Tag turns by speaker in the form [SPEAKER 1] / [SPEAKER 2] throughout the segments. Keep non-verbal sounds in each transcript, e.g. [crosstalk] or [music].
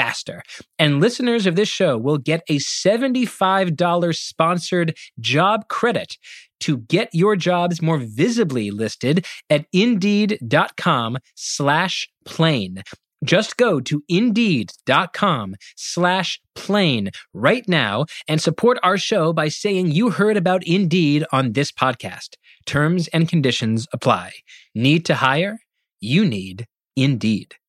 [SPEAKER 1] faster. And listeners of this show will get a $75 sponsored job credit to get your jobs more visibly listed at indeed.com slash plain. Just go to indeed.com slash plain right now and support our show by saying you heard about Indeed on this podcast. Terms and conditions apply. Need to hire? You need Indeed.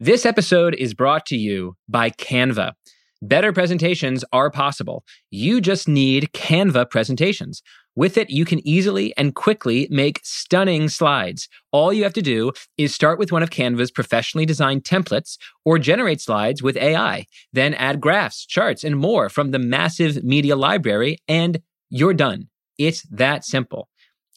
[SPEAKER 1] This episode is brought to you by Canva. Better presentations are possible. You just need Canva presentations. With it, you can easily and quickly make stunning slides. All you have to do is start with one of Canva's professionally designed templates or generate slides with AI. Then add graphs, charts, and more from the massive media library, and you're done. It's that simple.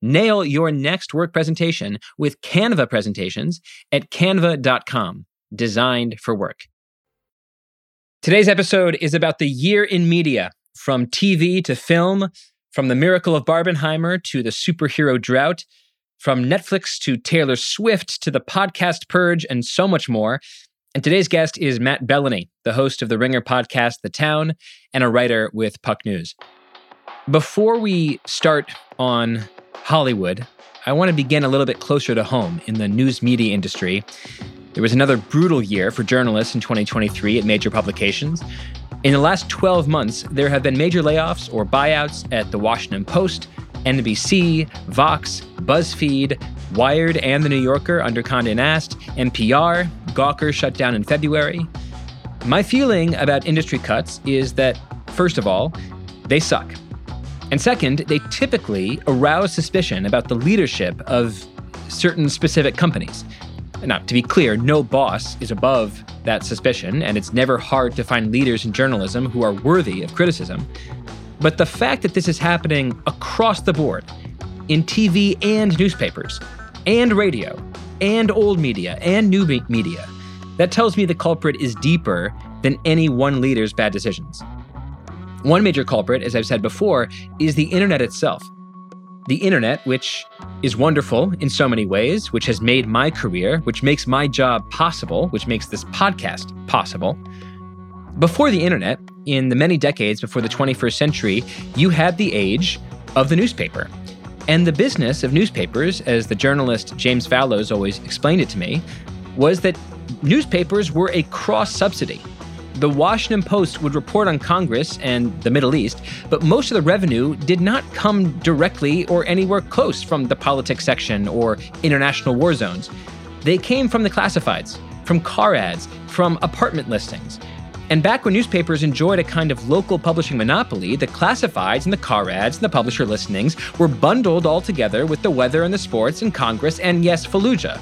[SPEAKER 1] Nail your next work presentation with Canva presentations at canva.com, designed for work. Today's episode is about the year in media, from TV to film, from the miracle of Barbenheimer to the superhero drought, from Netflix to Taylor Swift to the podcast purge, and so much more. And today's guest is Matt Belloni, the host of the Ringer podcast, The Town, and a writer with Puck News. Before we start on Hollywood, I want to begin a little bit closer to home in the news media industry. There was another brutal year for journalists in 2023 at major publications. In the last 12 months, there have been major layoffs or buyouts at The Washington Post, NBC, Vox, BuzzFeed, Wired, and The New Yorker under Condé Nast, NPR, Gawker shut down in February. My feeling about industry cuts is that, first of all, they suck. And second, they typically arouse suspicion about the leadership of certain specific companies. Now, to be clear, no boss is above that suspicion, and it's never hard to find leaders in journalism who are worthy of criticism. But the fact that this is happening across the board in TV and newspapers, and radio, and old media, and new media, that tells me the culprit is deeper than any one leader's bad decisions. One major culprit, as I've said before, is the internet itself. The internet, which is wonderful in so many ways, which has made my career, which makes my job possible, which makes this podcast possible. Before the internet, in the many decades before the 21st century, you had the age of the newspaper. And the business of newspapers, as the journalist James Fallows always explained it to me, was that newspapers were a cross subsidy the Washington Post would report on Congress and the Middle East, but most of the revenue did not come directly or anywhere close from the politics section or international war zones. They came from the classifieds, from car ads, from apartment listings. And back when newspapers enjoyed a kind of local publishing monopoly, the classifieds and the car ads and the publisher listings were bundled all together with the weather and the sports and Congress and, yes, Fallujah.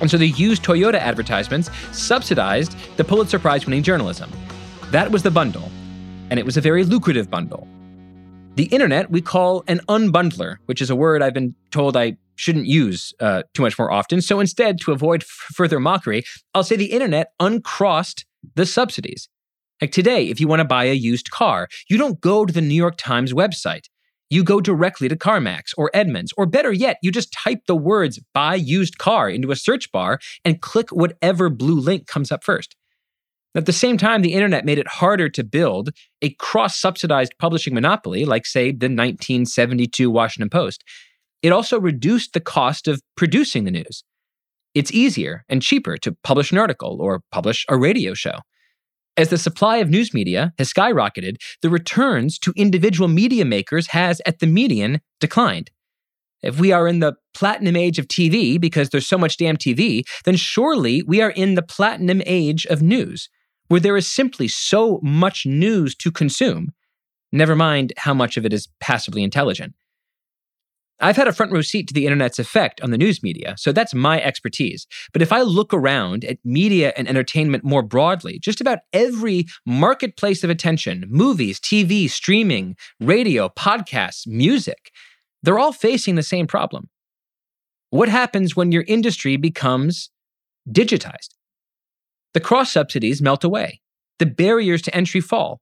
[SPEAKER 1] And so they used Toyota advertisements, subsidized the Pulitzer Prize winning journalism. That was the bundle, and it was a very lucrative bundle. The internet we call an unbundler, which is a word I've been told I shouldn't use uh, too much more often. So instead, to avoid f- further mockery, I'll say the internet uncrossed the subsidies. Like today, if you want to buy a used car, you don't go to the New York Times website you go directly to CarMax or Edmunds, or better yet, you just type the words buy used car into a search bar and click whatever blue link comes up first. At the same time, the internet made it harder to build a cross subsidized publishing monopoly, like, say, the 1972 Washington Post. It also reduced the cost of producing the news. It's easier and cheaper to publish an article or publish a radio show. As the supply of news media has skyrocketed, the returns to individual media makers has, at the median, declined. If we are in the platinum age of TV because there's so much damn TV, then surely we are in the platinum age of news, where there is simply so much news to consume, never mind how much of it is passively intelligent. I've had a front row seat to the internet's effect on the news media, so that's my expertise. But if I look around at media and entertainment more broadly, just about every marketplace of attention movies, TV, streaming, radio, podcasts, music they're all facing the same problem. What happens when your industry becomes digitized? The cross subsidies melt away, the barriers to entry fall.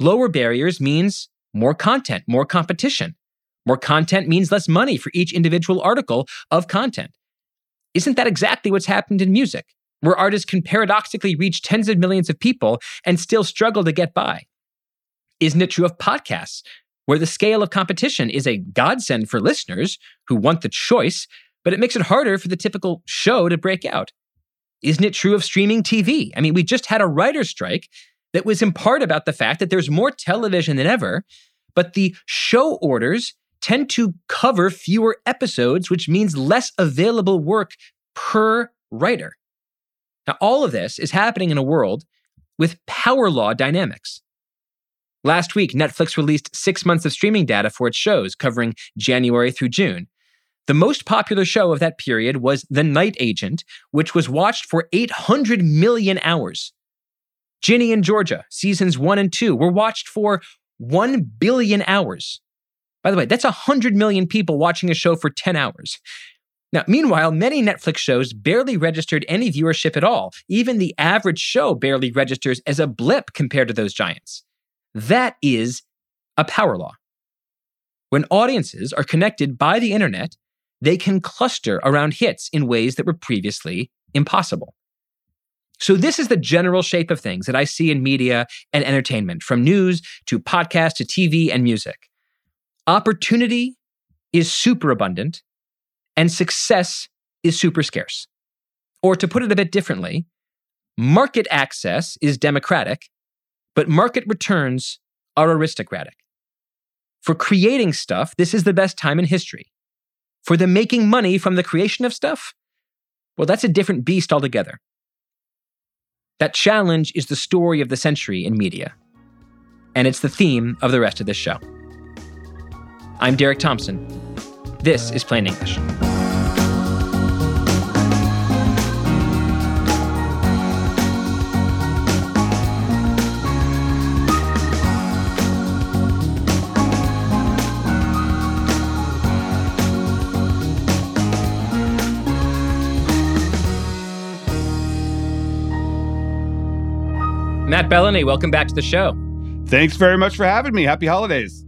[SPEAKER 1] Lower barriers means more content, more competition. More content means less money for each individual article of content. Isn't that exactly what's happened in music, where artists can paradoxically reach tens of millions of people and still struggle to get by? Isn't it true of podcasts, where the scale of competition is a godsend for listeners who want the choice, but it makes it harder for the typical show to break out? Isn't it true of streaming TV? I mean, we just had a writer's strike that was in part about the fact that there's more television than ever, but the show orders tend to cover fewer episodes, which means less available work per writer. Now, all of this is happening in a world with power law dynamics. Last week, Netflix released six months of streaming data for its shows, covering January through June. The most popular show of that period was The Night Agent, which was watched for 800 million hours. Ginny and Georgia, seasons one and two, were watched for 1 billion hours. By the way, that's 100 million people watching a show for 10 hours. Now, meanwhile, many Netflix shows barely registered any viewership at all. Even the average show barely registers as a blip compared to those giants. That is a power law. When audiences are connected by the internet, they can cluster around hits in ways that were previously impossible. So, this is the general shape of things that I see in media and entertainment, from news to podcast to TV and music. Opportunity is super abundant and success is super scarce. Or to put it a bit differently, market access is democratic, but market returns are aristocratic. For creating stuff, this is the best time in history. For the making money from the creation of stuff, well, that's a different beast altogether. That challenge is the story of the century in media. And it's the theme of the rest of this show. I'm Derek Thompson. This is Plain English. Matt Belloni, welcome back to the show.
[SPEAKER 2] Thanks very much for having me. Happy holidays.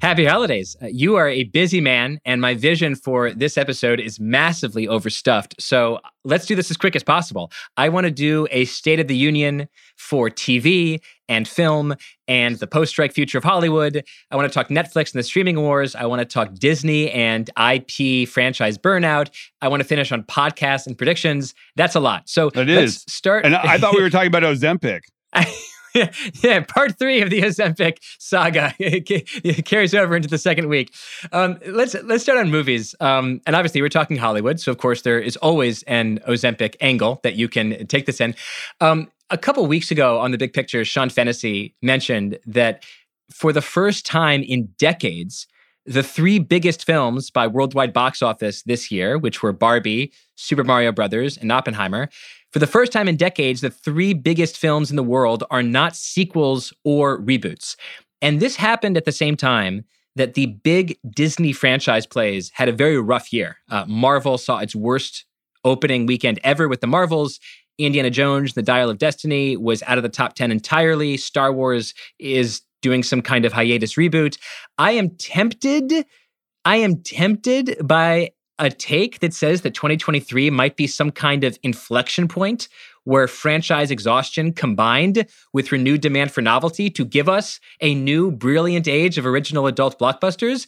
[SPEAKER 1] Happy holidays. Uh, you are a busy man, and my vision for this episode is massively overstuffed. So let's do this as quick as possible. I want to do a State of the Union for TV and film and the post strike future of Hollywood. I want to talk Netflix and the streaming wars. I want to talk Disney and IP franchise burnout. I want to finish on podcasts and predictions. That's a lot. So
[SPEAKER 2] it is.
[SPEAKER 1] start.
[SPEAKER 2] And I thought we were [laughs] talking about Ozempic. [laughs] [laughs]
[SPEAKER 1] yeah, part three of the Ozempic saga [laughs] it carries over into the second week. Um, let's let's start on movies, um, and obviously we're talking Hollywood, so of course there is always an Ozempic angle that you can take this in. Um, a couple weeks ago on the Big Picture, Sean Fennessy mentioned that for the first time in decades, the three biggest films by worldwide box office this year, which were Barbie, Super Mario Brothers, and Oppenheimer, for the first time in decades, the three biggest films in the world are not sequels or reboots. And this happened at the same time that the big Disney franchise plays had a very rough year. Uh, Marvel saw its worst opening weekend ever with the Marvels. Indiana Jones, The Dial of Destiny was out of the top 10 entirely. Star Wars is doing some kind of hiatus reboot. I am tempted, I am tempted by a take that says that 2023 might be some kind of inflection point where franchise exhaustion combined with renewed demand for novelty to give us a new brilliant age of original adult blockbusters.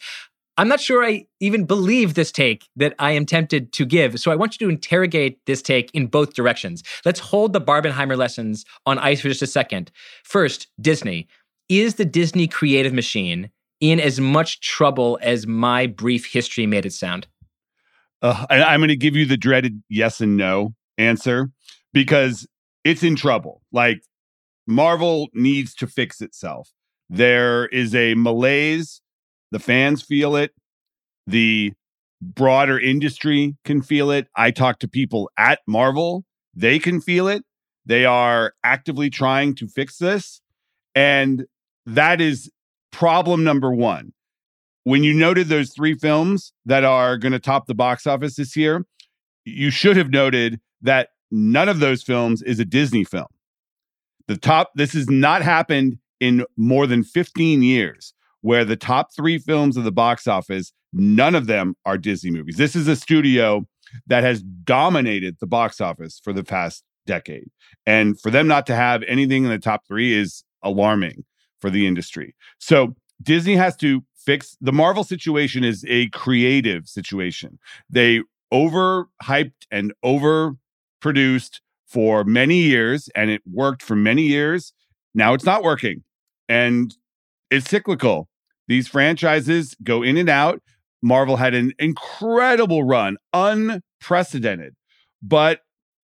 [SPEAKER 1] I'm not sure I even believe this take that I am tempted to give. So I want you to interrogate this take in both directions. Let's hold the Barbenheimer lessons on ice for just a second. First, Disney. Is the Disney creative machine in as much trouble as my brief history made it sound?
[SPEAKER 2] Uh, and I'm going to give you the dreaded yes and no answer because it's in trouble. Like Marvel needs to fix itself. There is a malaise the fans feel it. The broader industry can feel it. I talk to people at Marvel, they can feel it. They are actively trying to fix this. And that is problem number one. When you noted those three films that are going to top the box office this year, you should have noted that none of those films is a Disney film. The top, this has not happened in more than 15 years where the top three films of the box office, none of them are Disney movies. This is a studio that has dominated the box office for the past decade. And for them not to have anything in the top three is alarming for the industry. So Disney has to fix the Marvel situation is a creative situation. They overhyped and overproduced for many years and it worked for many years. Now it's not working. And it's cyclical. These franchises go in and out. Marvel had an incredible run, unprecedented, but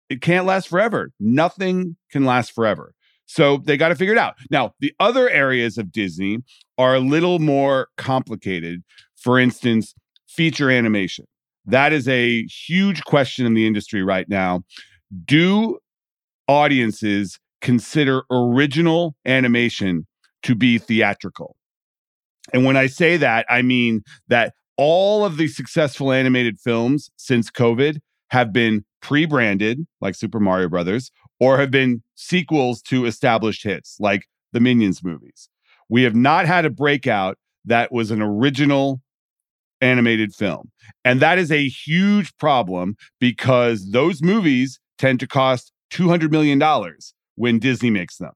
[SPEAKER 2] it can't last forever. Nothing can last forever. So they got to figure it out. Now, the other areas of Disney are a little more complicated. For instance, feature animation. That is a huge question in the industry right now. Do audiences consider original animation to be theatrical? And when I say that, I mean that all of the successful animated films since COVID have been pre branded, like Super Mario Brothers, or have been sequels to established hits, like the Minions movies. We have not had a breakout that was an original animated film. And that is a huge problem because those movies tend to cost $200 million when Disney makes them.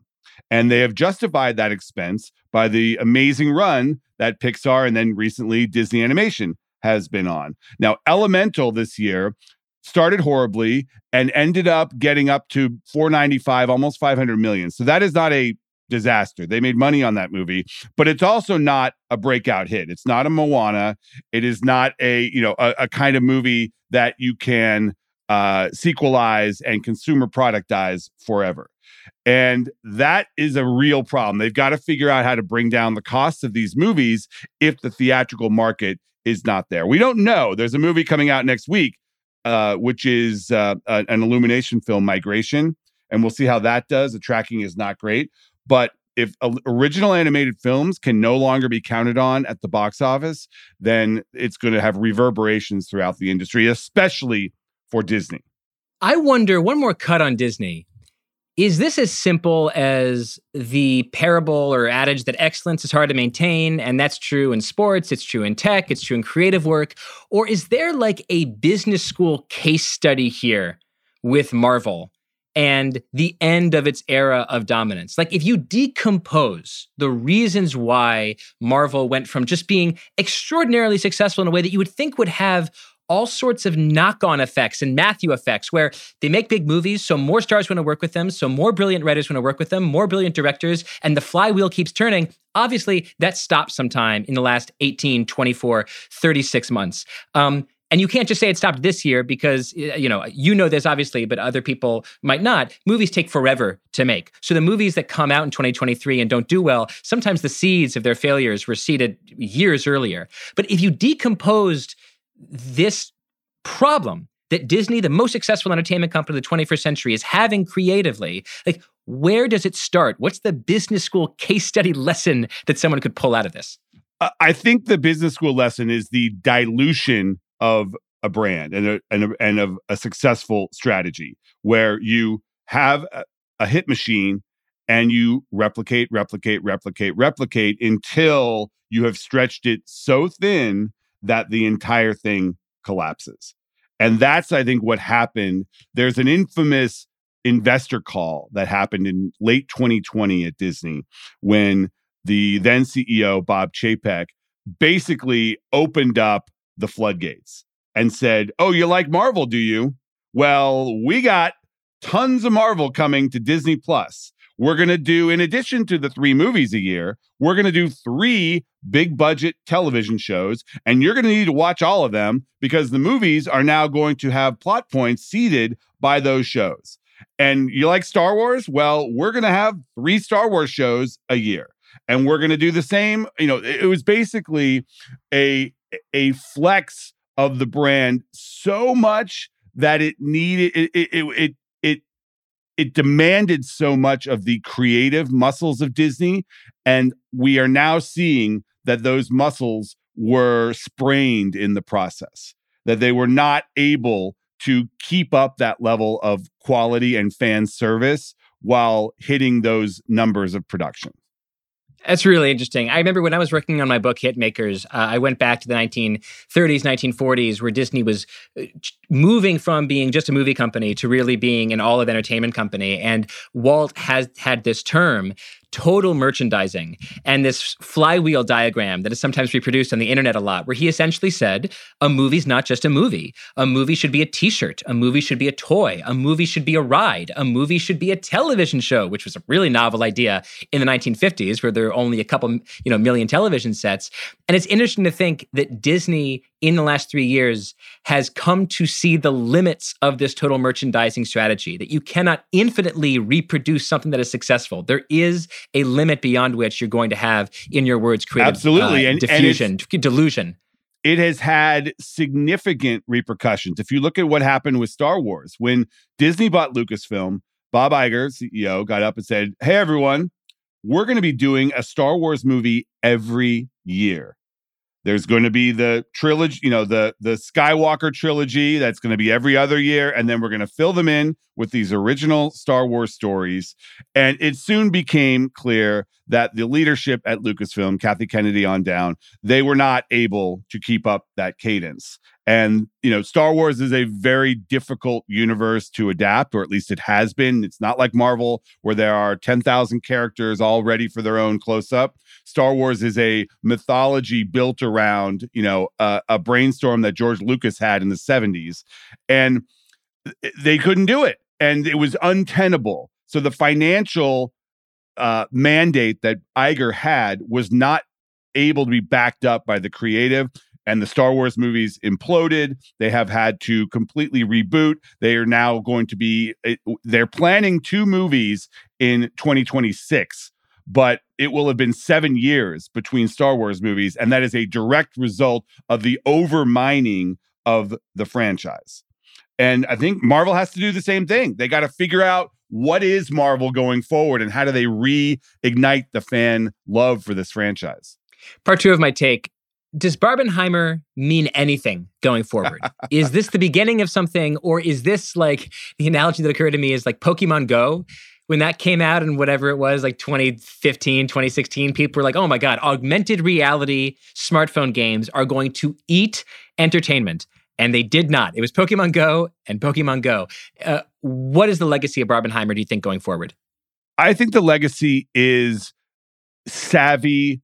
[SPEAKER 2] And they have justified that expense by the amazing run that Pixar and then recently Disney Animation has been on. Now, Elemental this year started horribly and ended up getting up to 495 almost 500 million. So that is not a disaster. They made money on that movie, but it's also not a breakout hit. It's not a Moana. It is not a, you know, a, a kind of movie that you can uh sequelize and consumer productize forever. And that is a real problem. They've got to figure out how to bring down the cost of these movies if the theatrical market is not there. We don't know. There's a movie coming out next week, uh, which is uh, an illumination film, Migration. And we'll see how that does. The tracking is not great. But if original animated films can no longer be counted on at the box office, then it's going to have reverberations throughout the industry, especially for Disney.
[SPEAKER 1] I wonder one more cut on Disney. Is this as simple as the parable or adage that excellence is hard to maintain? And that's true in sports, it's true in tech, it's true in creative work. Or is there like a business school case study here with Marvel and the end of its era of dominance? Like, if you decompose the reasons why Marvel went from just being extraordinarily successful in a way that you would think would have all sorts of knock on effects and Matthew effects where they make big movies, so more stars want to work with them, so more brilliant writers want to work with them, more brilliant directors, and the flywheel keeps turning. Obviously, that stopped sometime in the last 18, 24, 36 months. Um, and you can't just say it stopped this year because you know you know this obviously but other people might not movies take forever to make so the movies that come out in 2023 and don't do well sometimes the seeds of their failures were seeded years earlier but if you decomposed this problem that Disney, the most successful entertainment company of the 21st century, is having creatively, like where does it start? What's the business school case study lesson that someone could pull out of this?
[SPEAKER 2] I think the business school lesson is the dilution of a brand and a, and, a, and of a successful strategy where you have a, a hit machine and you replicate, replicate, replicate, replicate until you have stretched it so thin that the entire thing collapses. And that's, I think, what happened. There's an infamous investor call that happened in late 2020 at Disney when the then CEO, Bob Chapek, basically opened up the floodgates and said, Oh, you like Marvel, do you? Well, we got tons of Marvel coming to Disney Plus. We're going to do, in addition to the three movies a year, we're going to do three big budget television shows. And you're going to need to watch all of them because the movies are now going to have plot points seeded by those shows. And you like Star Wars? Well, we're going to have three Star Wars shows a year. And we're going to do the same. You know, it was basically a a flex of the brand so much that it needed it it it it, demanded so much of the creative muscles of Disney and we are now seeing that those muscles were sprained in the process that they were not able to keep up that level of quality and fan service while hitting those numbers of production.
[SPEAKER 1] That's really interesting. I remember when I was working on my book Hitmakers, uh, I went back to the 1930s, 1940s, where Disney was uh, moving from being just a movie company to really being an all of entertainment company. And Walt has had this term total merchandising and this flywheel diagram that is sometimes reproduced on the internet a lot, where he essentially said a movie's not just a movie. A movie should be a t shirt. A movie should be a toy. A movie should be a ride. A movie should be a television show, which was a really novel idea in the 1950s, where there were only a couple, you know, million television sets. And it's interesting to think that Disney in the last three years has come to see the limits of this total merchandising strategy that you cannot infinitely reproduce something that is successful. There is a limit beyond which you're going to have, in your words, creative
[SPEAKER 2] absolutely
[SPEAKER 1] uh,
[SPEAKER 2] and,
[SPEAKER 1] diffusion,
[SPEAKER 2] and
[SPEAKER 1] delusion.
[SPEAKER 2] It has had significant repercussions. If you look at what happened with Star Wars, when Disney bought Lucasfilm, Bob Iger, CEO, got up and said, Hey, everyone, we're going to be doing a Star Wars movie every year. There's going to be the trilogy, you know, the the Skywalker trilogy that's going to be every other year and then we're going to fill them in with these original Star Wars stories. And it soon became clear that the leadership at Lucasfilm, Kathy Kennedy on down, they were not able to keep up that cadence. And, you know, Star Wars is a very difficult universe to adapt, or at least it has been. It's not like Marvel, where there are 10,000 characters all ready for their own close up. Star Wars is a mythology built around, you know, a brainstorm that George Lucas had in the 70s. And they couldn't do it. And it was untenable. So the financial uh, mandate that Iger had was not able to be backed up by the creative and the Star Wars movies imploded. They have had to completely reboot. They are now going to be, eh, they're planning two movies in 2026, but it will have been seven years between Star Wars movies. And that is a direct result of the overmining of the franchise. And I think Marvel has to do the same thing. They got to figure out what is Marvel going forward and how do they reignite the fan love for this franchise.
[SPEAKER 1] Part two of my take does Barbenheimer mean anything going forward? [laughs] is this the beginning of something, or is this like the analogy that occurred to me is like Pokemon Go? When that came out and whatever it was, like 2015, 2016, people were like, oh my God, augmented reality smartphone games are going to eat entertainment. And they did not. It was Pokemon Go and Pokemon Go. Uh, what is the legacy of Barbenheimer, do you think, going forward?
[SPEAKER 2] I think the legacy is savvy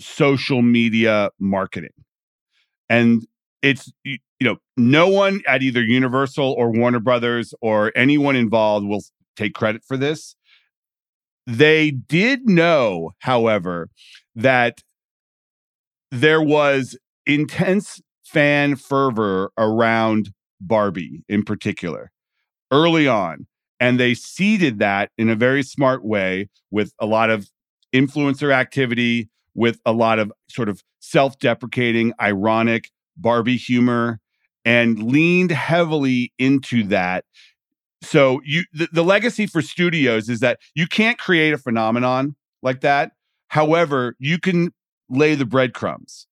[SPEAKER 2] social media marketing. And it's you know no one at either Universal or Warner Brothers or anyone involved will take credit for this. They did know, however, that there was intense fan fervor around Barbie in particular early on. And they seeded that in a very smart way with a lot of influencer activity, with a lot of sort of self deprecating, ironic Barbie humor and leaned heavily into that. So you the, the, legacy for studios is that you can't create a phenomenon like that. However, you can lay the breadcrumbs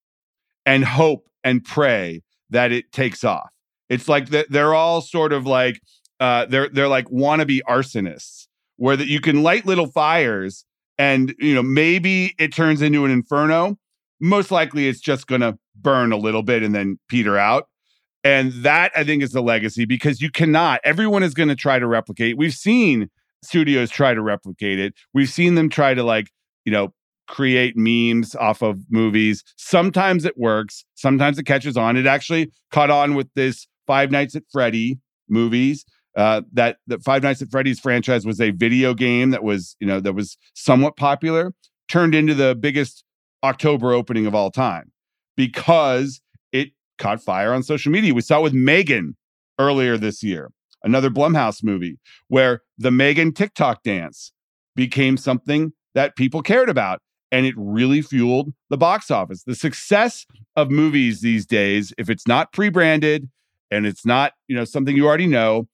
[SPEAKER 2] and hope and pray that it takes off. It's like the, they're all sort of like uh, they're they're like wannabe arsonists, where that you can light little fires and you know maybe it turns into an inferno most likely it's just going to burn a little bit and then peter out And that I think is the legacy because you cannot, everyone is going to try to replicate. We've seen studios try to replicate it. We've seen them try to like, you know, create memes off of movies. Sometimes it works, sometimes it catches on. It actually caught on with this Five Nights at Freddy movies. Uh, that the Five Nights at Freddy's franchise was a video game that was, you know, that was somewhat popular, turned into the biggest October opening of all time because it caught fire on social media. We saw it with Megan earlier this year, another Blumhouse movie, where the Megan TikTok dance became something that people cared about. And it really fueled the box office. The success of movies these days, if it's not pre branded and it's not you know something you already know,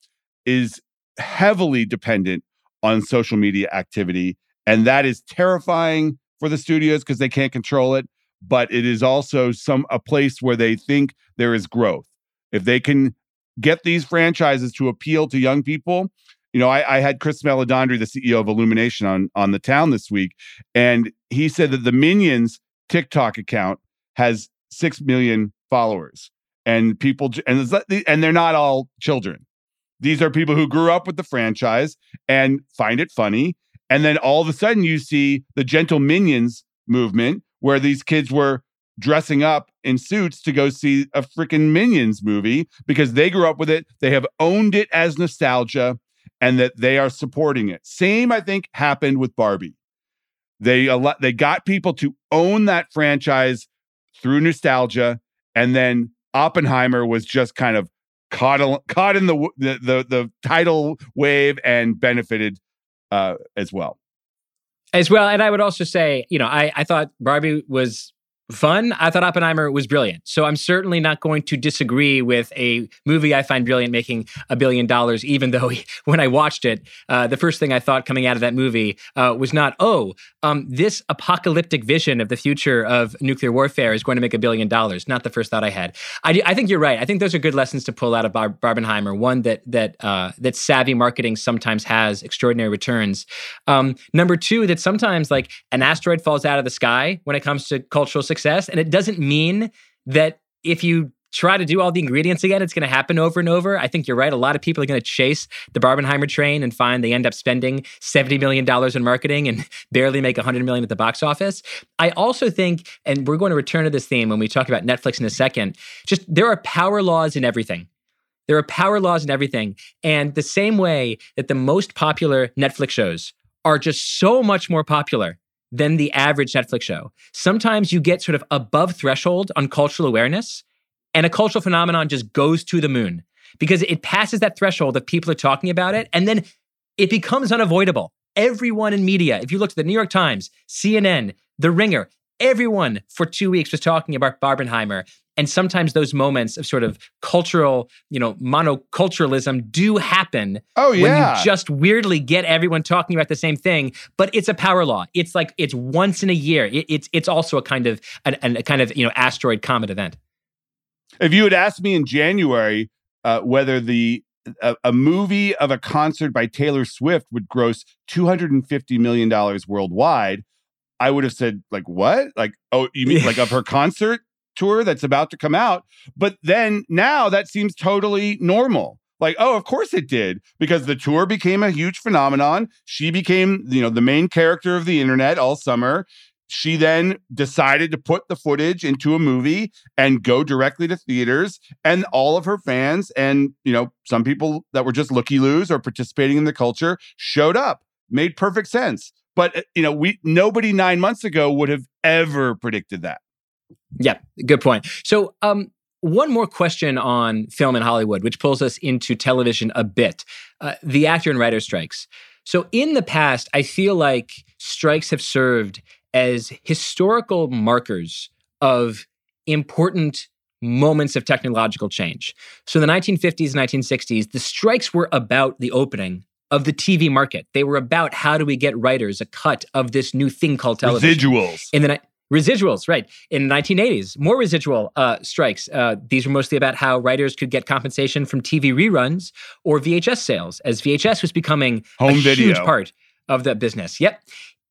[SPEAKER 2] is heavily dependent on social media activity. And that is terrifying for the studios because they can't control it but it is also some a place where they think there is growth. If they can get these franchises to appeal to young people, you know, I, I had Chris Meledandri, the CEO of Illumination, on on the town this week, and he said that the Minions TikTok account has six million followers, and people and and they're not all children. These are people who grew up with the franchise and find it funny. And then all of a sudden, you see the Gentle Minions movement, where these kids were dressing up in suits to go see a freaking Minions movie because they grew up with it. They have owned it as nostalgia and that they are supporting it. Same, I think, happened with Barbie. They they got people to own that franchise through nostalgia, and then Oppenheimer was just kind of caught caught in the the the, the tidal wave and benefited uh, as well
[SPEAKER 1] as well. And I would also say, you know, I, I thought Barbie was fun. I thought Oppenheimer was brilliant. So I'm certainly not going to disagree with a movie I find brilliant making a billion dollars, even though [laughs] when I watched it, uh, the first thing I thought coming out of that movie uh, was not, oh, um, this apocalyptic vision of the future of nuclear warfare is going to make a billion dollars. Not the first thought I had. I, I think you're right. I think those are good lessons to pull out of Bar- Barbenheimer. One that that uh, that savvy marketing sometimes has extraordinary returns. Um, number two, that sometimes like an asteroid falls out of the sky when it comes to cultural success success. And it doesn't mean that if you try to do all the ingredients again, it's going to happen over and over. I think you're right. A lot of people are going to chase the Barbenheimer train and find they end up spending $70 million in marketing and [laughs] barely make 100 million at the box office. I also think, and we're going to return to this theme when we talk about Netflix in a second, just there are power laws in everything. There are power laws in everything. And the same way that the most popular Netflix shows are just so much more popular than the average Netflix show. Sometimes you get sort of above threshold on cultural awareness, and a cultural phenomenon just goes to the moon because it passes that threshold that people are talking about it, and then it becomes unavoidable. Everyone in media, if you look at the New York Times, CNN, The Ringer, everyone for two weeks was talking about Barbenheimer. And sometimes those moments of sort of cultural, you know, monoculturalism do happen.
[SPEAKER 2] Oh, yeah.
[SPEAKER 1] When you just weirdly get everyone talking about the same thing, but it's a power law. It's like it's once in a year. It, it's it's also a kind of an, a kind of you know asteroid comet event.
[SPEAKER 2] If you had asked me in January uh, whether the a, a, movie of a concert by Taylor Swift would gross $250 million worldwide, I would have said, like, what? Like, oh, you mean like of her [laughs] concert tour that's about to come out? But then now that seems totally normal. Like, oh, of course it did, because the tour became a huge phenomenon. She became, you know, the main character of the internet all summer. She then decided to put the footage into a movie and go directly to theaters. And all of her fans and, you know, some people that were just looky loos or participating in the culture showed up. Made perfect sense. But uh, you know, we nobody nine months ago would have ever predicted that.
[SPEAKER 1] Yeah, good point. So, um, one more question on film in Hollywood, which pulls us into television a bit: uh, the actor and writer strikes. So, in the past, I feel like strikes have served as historical markers of important moments of technological change. So, in the 1950s and 1960s, the strikes were about the opening of the TV market. They were about how do we get writers a cut of this new thing called television.
[SPEAKER 2] Residuals.
[SPEAKER 1] In the residuals, right? In the 1980s, more residual uh, strikes. Uh, these were mostly about how writers could get compensation from TV reruns or VHS sales, as VHS was becoming
[SPEAKER 2] Home
[SPEAKER 1] a
[SPEAKER 2] video.
[SPEAKER 1] huge part of the business. Yep.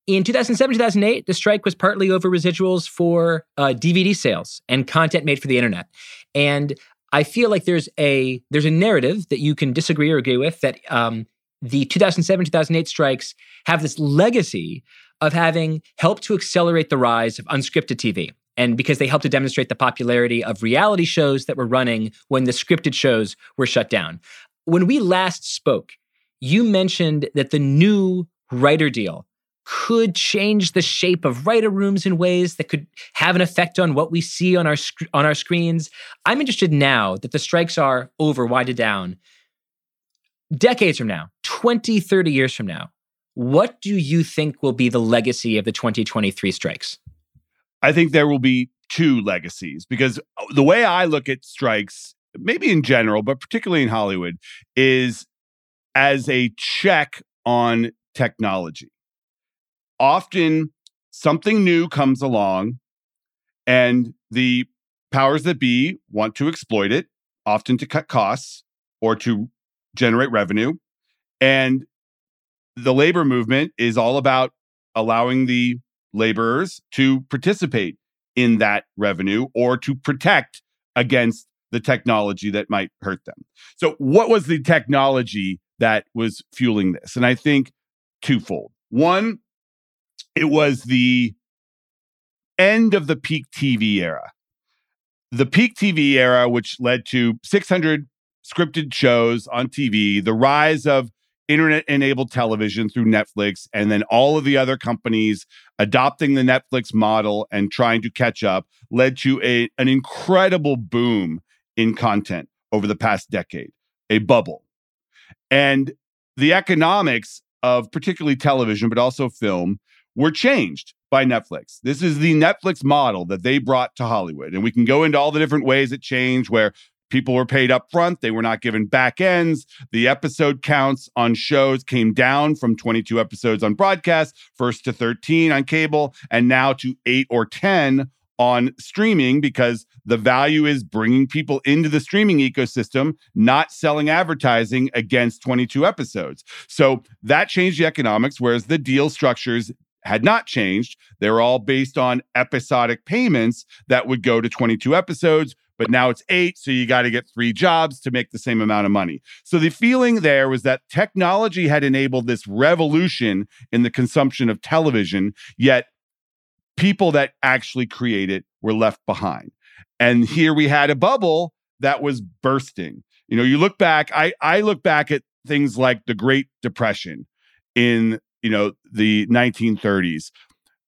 [SPEAKER 1] In 2007, 2008, the strike was partly over residuals for uh, DVD sales and content made for the internet. And I feel like there's a there's a narrative that you can disagree or agree with that um, the 2007 2008 strikes have this legacy of having helped to accelerate the rise of unscripted TV. And because they helped to demonstrate the popularity of reality shows that were running when the scripted shows were shut down. When we last spoke, you mentioned that the new writer deal could change the shape of writer rooms in ways that could have an effect on what we see on our sc- on our screens. I'm interested now that the strikes are over, winded down. Decades from now, 20, 30 years from now, what do you think will be the legacy of the 2023 strikes?
[SPEAKER 2] I think there will be two legacies because uh, the way I look at strikes, maybe in general, but particularly in Hollywood, is as a check on technology. Often something new comes along and the powers that be want to exploit it, often to cut costs or to generate revenue. And the labor movement is all about allowing the laborers to participate in that revenue or to protect against the technology that might hurt them. So, what was the technology that was fueling this? And I think twofold. One, it was the end of the peak TV era. The peak TV era, which led to 600 scripted shows on TV, the rise of internet enabled television through Netflix, and then all of the other companies adopting the Netflix model and trying to catch up led to a, an incredible boom in content over the past decade, a bubble. And the economics of particularly television, but also film, were changed by Netflix. This is the Netflix model that they brought to Hollywood. And we can go into all the different ways it changed, where People were paid up front. They were not given back ends. The episode counts on shows came down from 22 episodes on broadcast, first to 13 on cable, and now to eight or 10 on streaming because the value is bringing people into the streaming ecosystem, not selling advertising against 22 episodes. So that changed the economics, whereas the deal structures had not changed. They were all based on episodic payments that would go to 22 episodes but now it's eight. So you got to get three jobs to make the same amount of money. So the feeling there was that technology had enabled this revolution in the consumption of television, yet people that actually create it were left behind. And here we had a bubble that was bursting. You know, you look back, I, I look back at things like the Great Depression in, you know, the 1930s.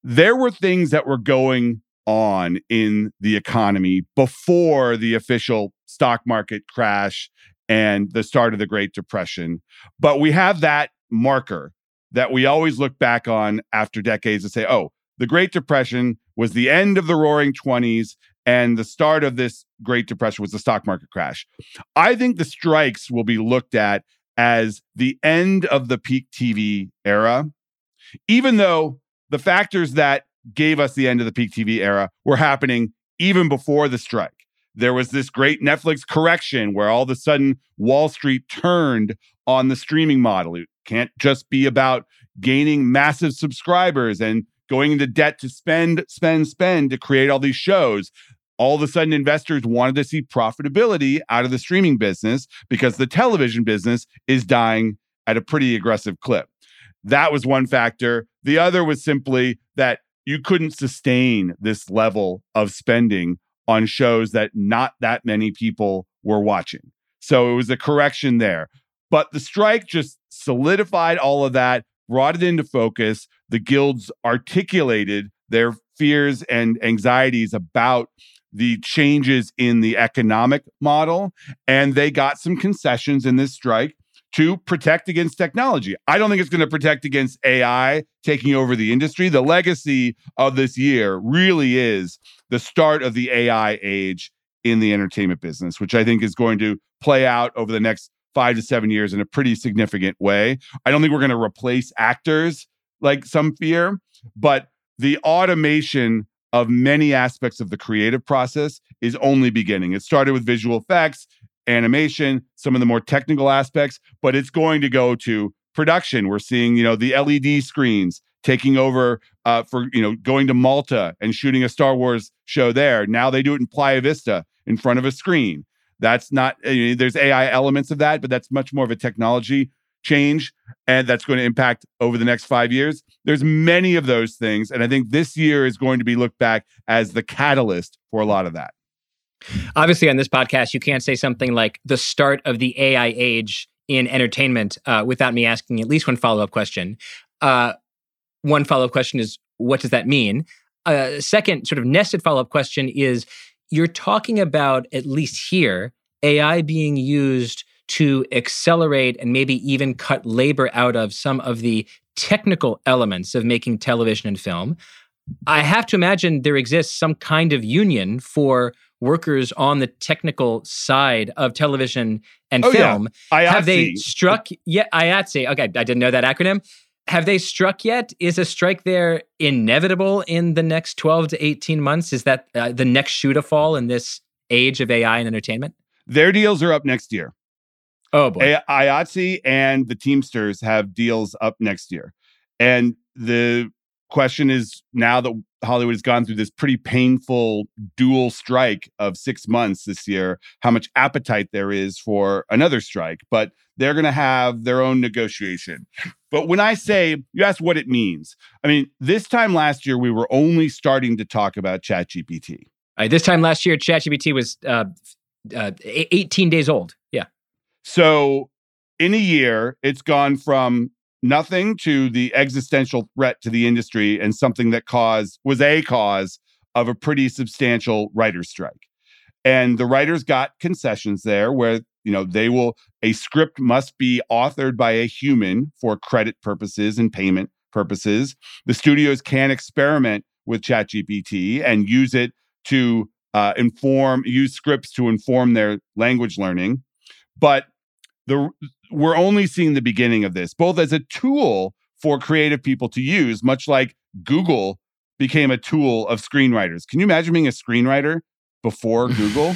[SPEAKER 2] There were things that were going on in the economy before the official stock market crash and the start of the Great Depression. But we have that marker that we always look back on after decades and say, oh, the Great Depression was the end of the roaring 20s and the start of this Great Depression was the stock market crash. I think the strikes will be looked at as the end of the peak TV era, even though the factors that gave us the end of the peak TV era were happening even before the strike. There was this great Netflix correction where all of a sudden Wall Street turned on the streaming model. It can't just be about gaining massive subscribers and going into debt to spend, spend, spend to create all these shows. All of a sudden, investors wanted to see profitability out of the streaming business because the television business is dying at a pretty aggressive clip. That was one factor. The other was simply that you couldn't sustain this level of spending on shows that not that many people were watching. So it was a correction there. But the strike just solidified all of that, brought it into focus. The guilds articulated their fears and anxieties about the changes in the economic model, and they got some concessions in this strike to protect against technology. I don't think it's going to protect against AI taking over the industry. The legacy of this year really is the start of the AI age in the entertainment business, which I think is going to play out over the next five to seven years in a pretty significant way. I don't think we're going to replace actors like some fear, but the automation of many aspects of the creative process is only beginning. It started with visual effects animation, some of the more technical aspects, but it's going to go to production. We're seeing, you know, the LED screens taking over uh, for, you know, going to Malta and shooting a Star Wars show there. Now they do it in Playa Vista in front of a screen. That's not, there's AI elements of that, but that's much more of a technology change and that's going to impact over the next five years. There's many of those things. And I think this year is going to be looked back as the catalyst for a lot of that.
[SPEAKER 1] Obviously, on this podcast, you can't say something like the start of the AI age in entertainment uh, without me asking at least one follow up question. Uh, one follow up question is what does that mean? A uh, second, sort of nested follow up question is you're talking about, at least here, AI being used to accelerate and maybe even cut labor out of some of the technical elements of making television and film. I have to imagine there exists some kind of union for workers on the technical side of television and
[SPEAKER 2] oh,
[SPEAKER 1] film.
[SPEAKER 2] Yeah.
[SPEAKER 1] Have they struck yet? IATSE. Okay, I didn't know that acronym. Have they struck yet? Is a strike there inevitable in the next 12 to 18 months? Is that uh, the next shoe to fall in this age of AI and entertainment?
[SPEAKER 2] Their deals are up next year.
[SPEAKER 1] Oh boy.
[SPEAKER 2] IATSE and the Teamsters have deals up next year. And the question is now that Hollywood has gone through this pretty painful dual strike of six months this year, how much appetite there is for another strike. But they're going to have their own negotiation. But when I say, you ask what it means, I mean, this time last year, we were only starting to talk about ChatGPT.
[SPEAKER 1] Right, this time last year, ChatGPT was uh, uh, 18 days old. Yeah.
[SPEAKER 2] So in a year, it's gone from nothing to the existential threat to the industry and something that caused was a cause of a pretty substantial writer's strike. And the writers got concessions there where, you know, they will, a script must be authored by a human for credit purposes and payment purposes. The studios can experiment with ChatGPT and use it to uh, inform, use scripts to inform their language learning. But the we're only seeing the beginning of this, both as a tool for creative people to use, much like Google became a tool of screenwriters. Can you imagine being a screenwriter before Google?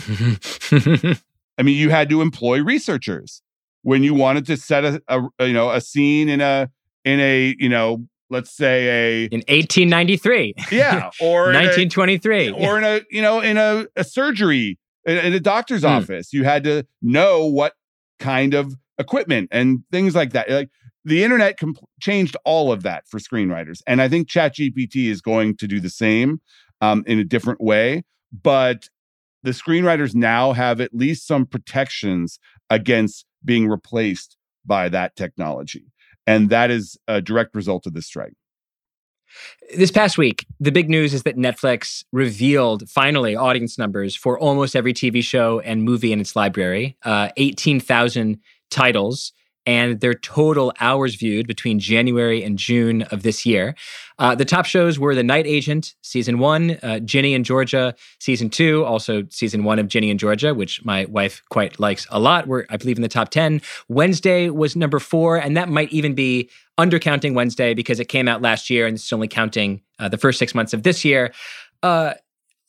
[SPEAKER 2] [laughs] I mean, you had to employ researchers when you wanted to set a, a, you know a scene in a in a you know let's say a
[SPEAKER 1] in 1893 [laughs]
[SPEAKER 2] yeah or
[SPEAKER 1] 1923
[SPEAKER 2] a, or in a you know in a, a surgery in, in a doctor's mm. office you had to know what kind of equipment and things like that. Like the internet comp- changed all of that for screenwriters, and I think ChatGPT is going to do the same um, in a different way. But the screenwriters now have at least some protections against being replaced by that technology, and that is a direct result of this strike.
[SPEAKER 1] This past week, the big news is that Netflix revealed finally audience numbers for almost every TV show and movie in its library. Uh, 18,000 titles and their total hours viewed between January and June of this year. Uh, the top shows were The Night Agent, season one, uh, Ginny and Georgia, season two, also season one of Ginny and Georgia, which my wife quite likes a lot. We're, I believe, in the top 10. Wednesday was number four, and that might even be undercounting Wednesday because it came out last year and it's only counting uh, the first six months of this year. Uh,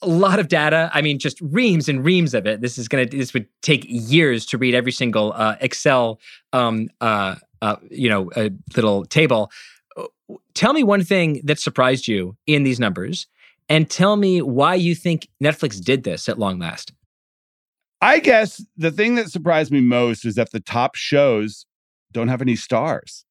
[SPEAKER 1] a lot of data. I mean, just reams and reams of it. This is gonna. This would take years to read every single uh, Excel, um, uh, uh, you know, a little table. Tell me one thing that surprised you in these numbers, and tell me why you think Netflix did this at long last.
[SPEAKER 2] I guess the thing that surprised me most is that the top shows don't have any stars.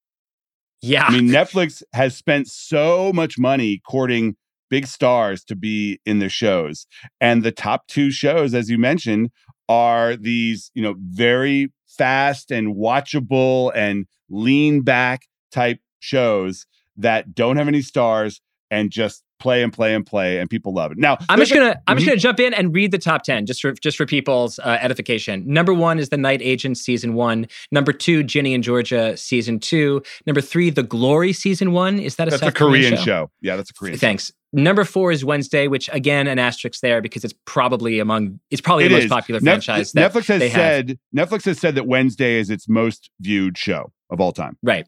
[SPEAKER 1] Yeah,
[SPEAKER 2] I mean, [laughs] Netflix has spent so much money courting big stars to be in the shows. And the top two shows, as you mentioned, are these, you know, very fast and watchable and lean back type shows that don't have any stars and just play and play and play and people love it. Now,
[SPEAKER 1] I'm just to I'm just mm-hmm. to jump in and read the top 10 just for just for people's uh, edification. Number 1 is The Night Agent season 1. Number 2 Ginny and Georgia season 2. Number 3 The Glory season 1. Is that a
[SPEAKER 2] That's
[SPEAKER 1] South
[SPEAKER 2] a Korean
[SPEAKER 1] show?
[SPEAKER 2] show? Yeah, that's a Korean.
[SPEAKER 1] Thanks. Show. Number four is Wednesday, which again an asterisk there because it's probably among it's probably it the most popular franchise.
[SPEAKER 2] Netflix has said have. Netflix has said that Wednesday is its most viewed show of all time.
[SPEAKER 1] Right.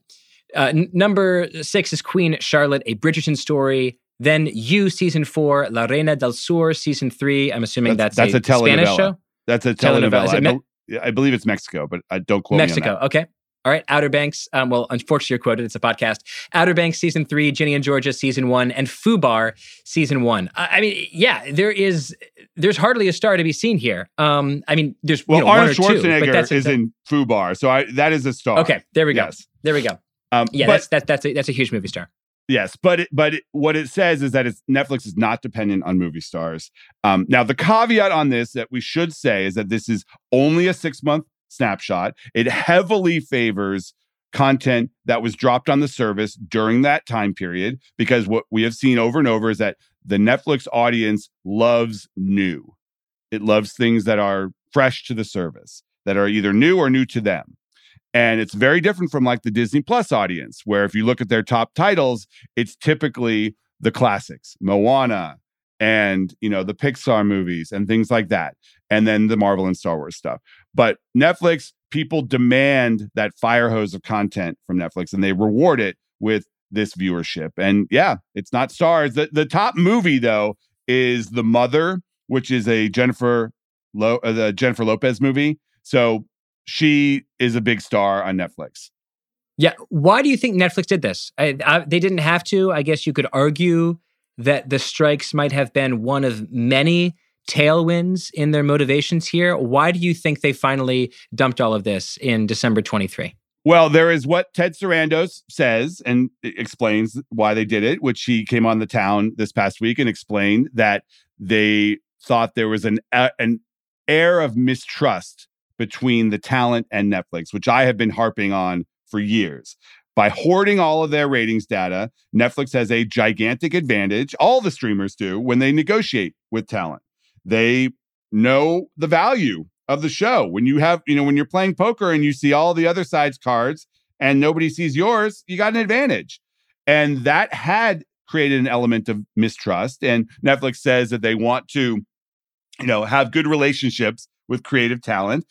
[SPEAKER 1] Uh, n- number six is Queen Charlotte, a Bridgerton story. Then You season four, La Reina del Sur season three. I'm assuming that's,
[SPEAKER 2] that's,
[SPEAKER 1] that's
[SPEAKER 2] a,
[SPEAKER 1] a Spanish show.
[SPEAKER 2] That's a telenovela. telenovela. I, I, believe it's Mexico, but I don't quote
[SPEAKER 1] Mexico.
[SPEAKER 2] me
[SPEAKER 1] Okay. All right, Outer Banks. Um, well, unfortunately, you're quoted. It's a podcast. Outer Banks season three, Ginny and Georgia season one, and Fubar season one. I, I mean, yeah, there is. There's hardly a star to be seen here. Um, I mean, there's
[SPEAKER 2] well,
[SPEAKER 1] you know,
[SPEAKER 2] Arnold
[SPEAKER 1] one or two, but
[SPEAKER 2] Schwarzenegger
[SPEAKER 1] that's
[SPEAKER 2] is in Fubar, so I, that is a star.
[SPEAKER 1] Okay, there we go.
[SPEAKER 2] Yes.
[SPEAKER 1] There we go.
[SPEAKER 2] Um,
[SPEAKER 1] Yeah,
[SPEAKER 2] but-
[SPEAKER 1] that's that's that's a, that's a huge movie star.
[SPEAKER 2] Yes, but it, but it, what it says is that it's Netflix is not dependent on movie stars. Um, now, the caveat on this that we should say is that this is only a six month snapshot. It heavily favors content that was dropped on the service during that time period because what we have seen over and over is that the Netflix audience loves new. It loves things that are fresh to the service, that are either new or new to them. And it's very different from like the Disney Plus audience, where if you look at their top titles, it's typically the classics, Moana and you know the Pixar movies and things like that, and then the Marvel and Star Wars stuff. But Netflix, people demand that fire hose of content from Netflix, and they reward it with this viewership. And yeah, it's not stars. The the top movie though is The Mother, which is a Jennifer Lo- uh, the Jennifer Lopez movie. So she is a big star on Netflix.
[SPEAKER 1] Yeah. Why do you think Netflix did this? I, I, they didn't have to. I guess you could argue that the strikes might have been one of many tailwinds in their motivations here. Why do you think they finally dumped all of this in December 23?
[SPEAKER 2] Well, there is what Ted Sarandos says and explains why they did it, which he came on the town this past week and explained that they thought there was an uh, an air of mistrust between the talent and Netflix, which I have been harping on for years. By hoarding all of their ratings data, Netflix has a gigantic advantage. All the streamers do when they negotiate with talent. They know the value of the show. When you have, you know, when you're playing poker and you see all the other side's cards and nobody sees yours, you got an advantage. And that had created an element of mistrust. And Netflix says that they want to, you know, have good relationships with creative talent.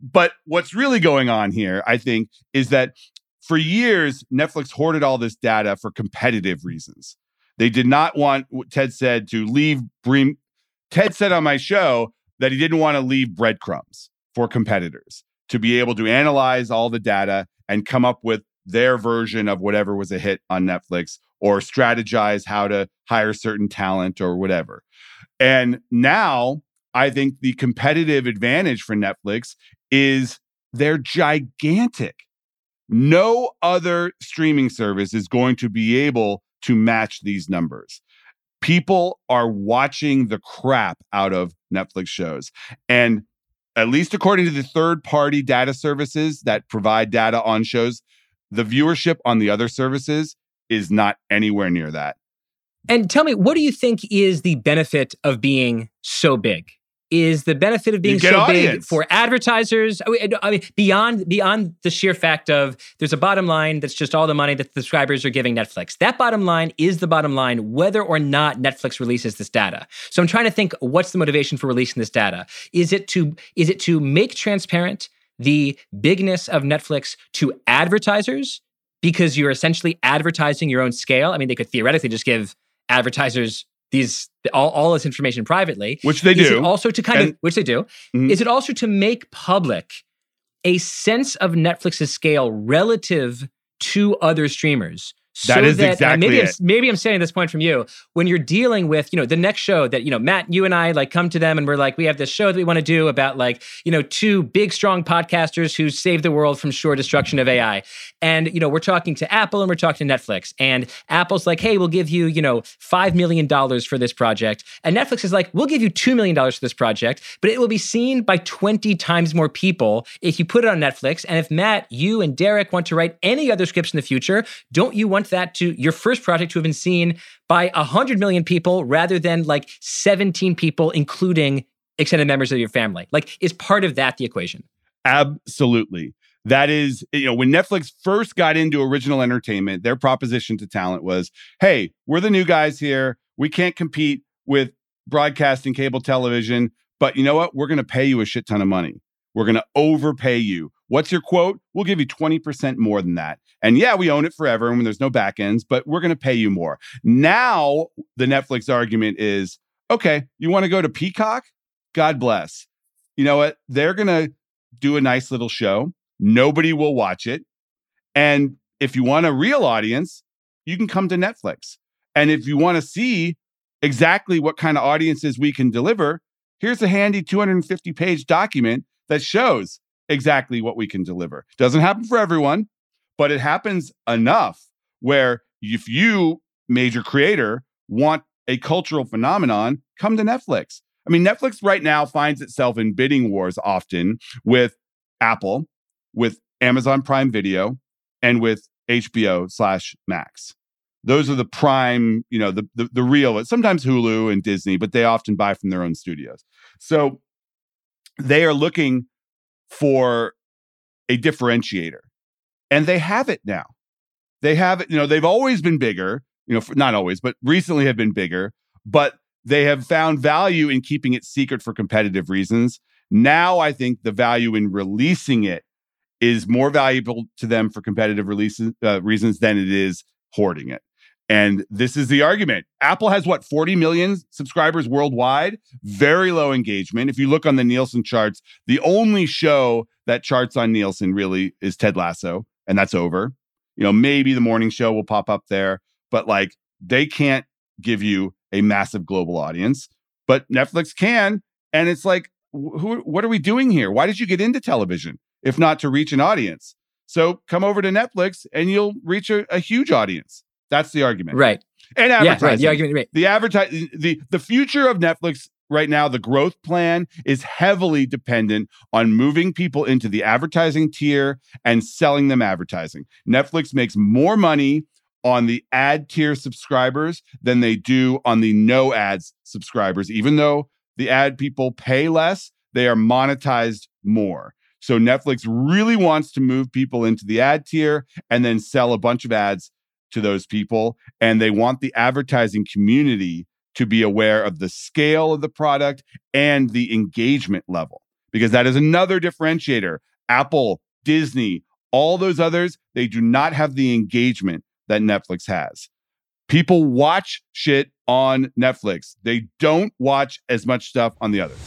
[SPEAKER 2] But what's really going on here, I think, is that for years, Netflix hoarded all this data for competitive reasons. They did not want, Ted said, to leave bream. Ted said on my show that he didn't want to leave breadcrumbs for competitors to be able to analyze all the data and come up with their version of whatever was a hit on Netflix or strategize how to hire certain talent or whatever. And now I think the competitive advantage for Netflix is they're gigantic. No other streaming service is going to be able to match these numbers. People are watching the crap out of Netflix shows. And at least according to the third party data services that provide data on shows, the viewership on the other services is not anywhere near that.
[SPEAKER 1] And tell me, what do you think is the benefit of being so big? Is the benefit of being so big for advertisers? I mean, I mean, beyond beyond the sheer fact of there's a bottom line that's just all the money that the subscribers are giving Netflix. That bottom line is the bottom line, whether or not Netflix releases this data. So I'm trying to think, what's the motivation for releasing this data? Is it to is it to make transparent the bigness of Netflix to advertisers because you're essentially advertising your own scale? I mean, they could theoretically just give advertisers these all, all this information privately
[SPEAKER 2] Which they
[SPEAKER 1] is
[SPEAKER 2] do.
[SPEAKER 1] also to kind of which they do
[SPEAKER 2] Mhm.
[SPEAKER 1] is it also to make public a sense of netflix's scale relative to other streamers
[SPEAKER 2] That
[SPEAKER 1] so
[SPEAKER 2] is
[SPEAKER 1] that,
[SPEAKER 2] exactly
[SPEAKER 1] maybe I'm,
[SPEAKER 2] it.
[SPEAKER 1] maybe I'm saying this point from you. When you're dealing with you know the next show that you know Matt you and I like come to them and we're like we have this show that we want to do about like you know two big strong podcasters who save the world from sure destruction of AI and you know we're talking to Apple and we're talking to Netflix. And Apple's like hey we'll give you you know 5 million dollars for this project. And Netflix is like we'll give you 2 million dollars for this project but it will be seen by 20 times more people if you put it on Netflix. And if Matt you and Derek want to write any other scripts in the future don't you want that to your first project to have been seen by 100 million people rather than like 17 people including extended members of your family like is part of that the equation
[SPEAKER 2] Absolutely. That is, you know, when Netflix first got into original entertainment, their proposition to talent was hey, we're the new guys here. We can't compete with broadcasting cable television, but you know what? We're going to pay you a shit ton of money. We're going to overpay you. What's your quote? We'll give you 20% more than that. And yeah, we own it forever and when there's no back ends, but we're going to pay you more. Now, the Netflix argument is okay, you want to go to Peacock? God bless. You know what? They're going to do a nice little show. nobody will watch it. And if you want a real audience, you can come to Netflix. And if you want to see exactly what kind of audiences we can deliver, here's a handy 250 page document that shows exactly what we can deliver. Doesn't happen for everyone, but it happens enough where if you, major creator, want a cultural phenomenon, come to Netflix. I mean, Netflix right now finds itself in bidding wars often with Apple, with Amazon Prime Video, and with HBO slash Max. Those are the prime, you know, the, the the real. Sometimes Hulu and Disney, but they often buy from their own studios. So they are looking for a differentiator, and they have it now. They have it. You know, they've always been bigger. You know, not always, but recently have been bigger. But they have found value in keeping it secret for competitive reasons. Now, I think the value in releasing it is more valuable to them for competitive releases uh, reasons than it is hoarding it. And this is the argument. Apple has what 40 million subscribers worldwide, very low engagement. If you look on the Nielsen charts, the only show that charts on Nielsen really is Ted Lasso, and that's over. You know, maybe the morning show will pop up there, but like they can't give you a massive global audience, but Netflix can. And it's like, who, what are we doing here? Why did you get into television if not to reach an audience? So come over to Netflix and you'll reach a, a huge audience. That's the argument.
[SPEAKER 1] Right.
[SPEAKER 2] And advertising.
[SPEAKER 1] Yeah, right. The argument, right.
[SPEAKER 2] The advertising, the, the future of Netflix right now, the growth plan is heavily dependent on moving people into the advertising tier and selling them advertising. Netflix makes more money on the ad tier subscribers than they do on the no ads subscribers. Even though the ad people pay less, they are monetized more. So Netflix really wants to move people into the ad tier and then sell a bunch of ads to those people. And they want the advertising community to be aware of the scale of the product and the engagement level, because that is another differentiator. Apple, Disney, all those others, they do not have the engagement that Netflix has. People watch shit on Netflix. They don't watch as much stuff on the others.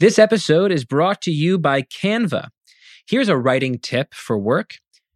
[SPEAKER 1] This episode is brought to you by Canva. Here's a writing tip for work.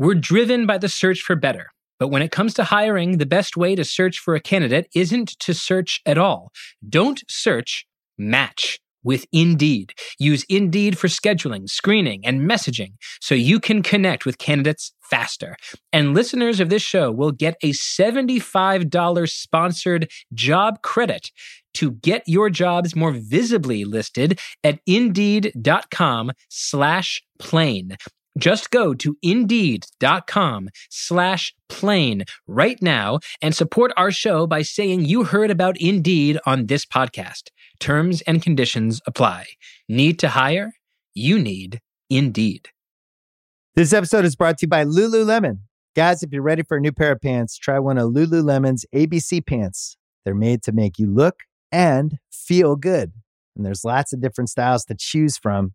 [SPEAKER 1] We're driven by the search for better. But when it comes to hiring, the best way to search for a candidate isn't to search at all. Don't search, match with Indeed. Use Indeed for scheduling, screening, and messaging so you can connect with candidates faster. And listeners of this show will get a $75 sponsored job credit to get your jobs more visibly listed at indeed.com slash plain. Just go to indeed.com slash plain right now and support our show by saying you heard about Indeed on this podcast. Terms and conditions apply. Need to hire? You need Indeed.
[SPEAKER 3] This episode is brought to you by Lululemon. Guys, if you're ready for a new pair of pants, try one of Lululemon's ABC pants. They're made to make you look and feel good. And there's lots of different styles to choose from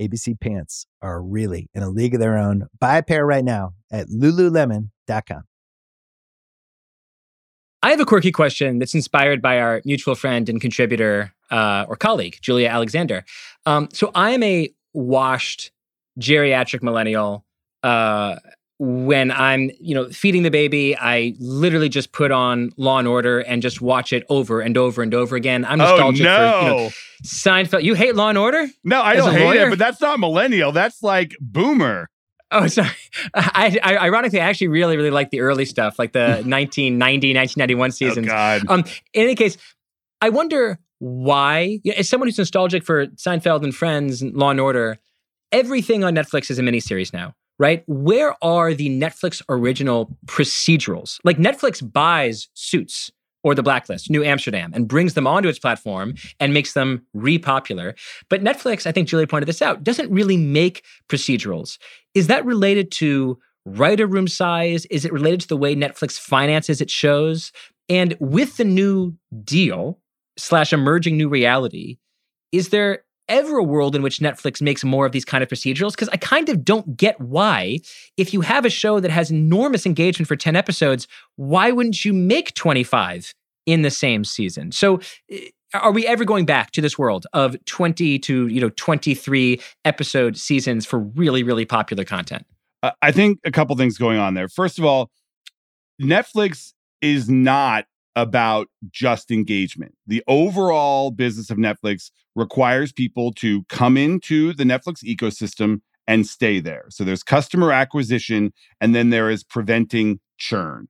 [SPEAKER 3] ABC pants are really in a league of their own. Buy a pair right now at lululemon.com.
[SPEAKER 1] I have a quirky question that's inspired by our mutual friend and contributor uh, or colleague, Julia Alexander. Um, so I am a washed geriatric millennial. Uh, when I'm, you know, feeding the baby, I literally just put on Law and Order and just watch it over and over and over again. I'm nostalgic
[SPEAKER 2] oh, no.
[SPEAKER 1] for you know, Seinfeld. You hate Law and Order?
[SPEAKER 2] No, I
[SPEAKER 1] As
[SPEAKER 2] don't hate
[SPEAKER 1] lawyer?
[SPEAKER 2] it, but that's not millennial. That's like boomer.
[SPEAKER 1] Oh, [laughs] sorry. I, I ironically I actually really really like the early stuff, like the [laughs] 1990 1991 seasons.
[SPEAKER 2] Oh God.
[SPEAKER 1] Um, in any case, I wonder why. You know, as someone who's nostalgic for Seinfeld and Friends and Law and Order, everything on Netflix is a miniseries now, right? Where are the Netflix original procedurals? Like Netflix buys Suits or The Blacklist, New Amsterdam, and brings them onto its platform and makes them repopular. But Netflix, I think Julie pointed this out, doesn't really make procedurals. Is that related to writer room size? Is it related to the way Netflix finances its shows? And with the new deal slash emerging new reality, is there ever a world in which Netflix makes more of these kind of procedurals? Because I kind of don't get why, if you have a show that has enormous engagement for 10 episodes, why wouldn't you make 25 in the same season? So eh, are we ever going back to this world of 20 to, you know, 23 episode seasons for really, really popular content?
[SPEAKER 2] I think a couple things going on there. First of all, Netflix is not about just engagement. The overall business of Netflix requires people to come into the Netflix ecosystem and stay there. So there's customer acquisition and then there is preventing churn.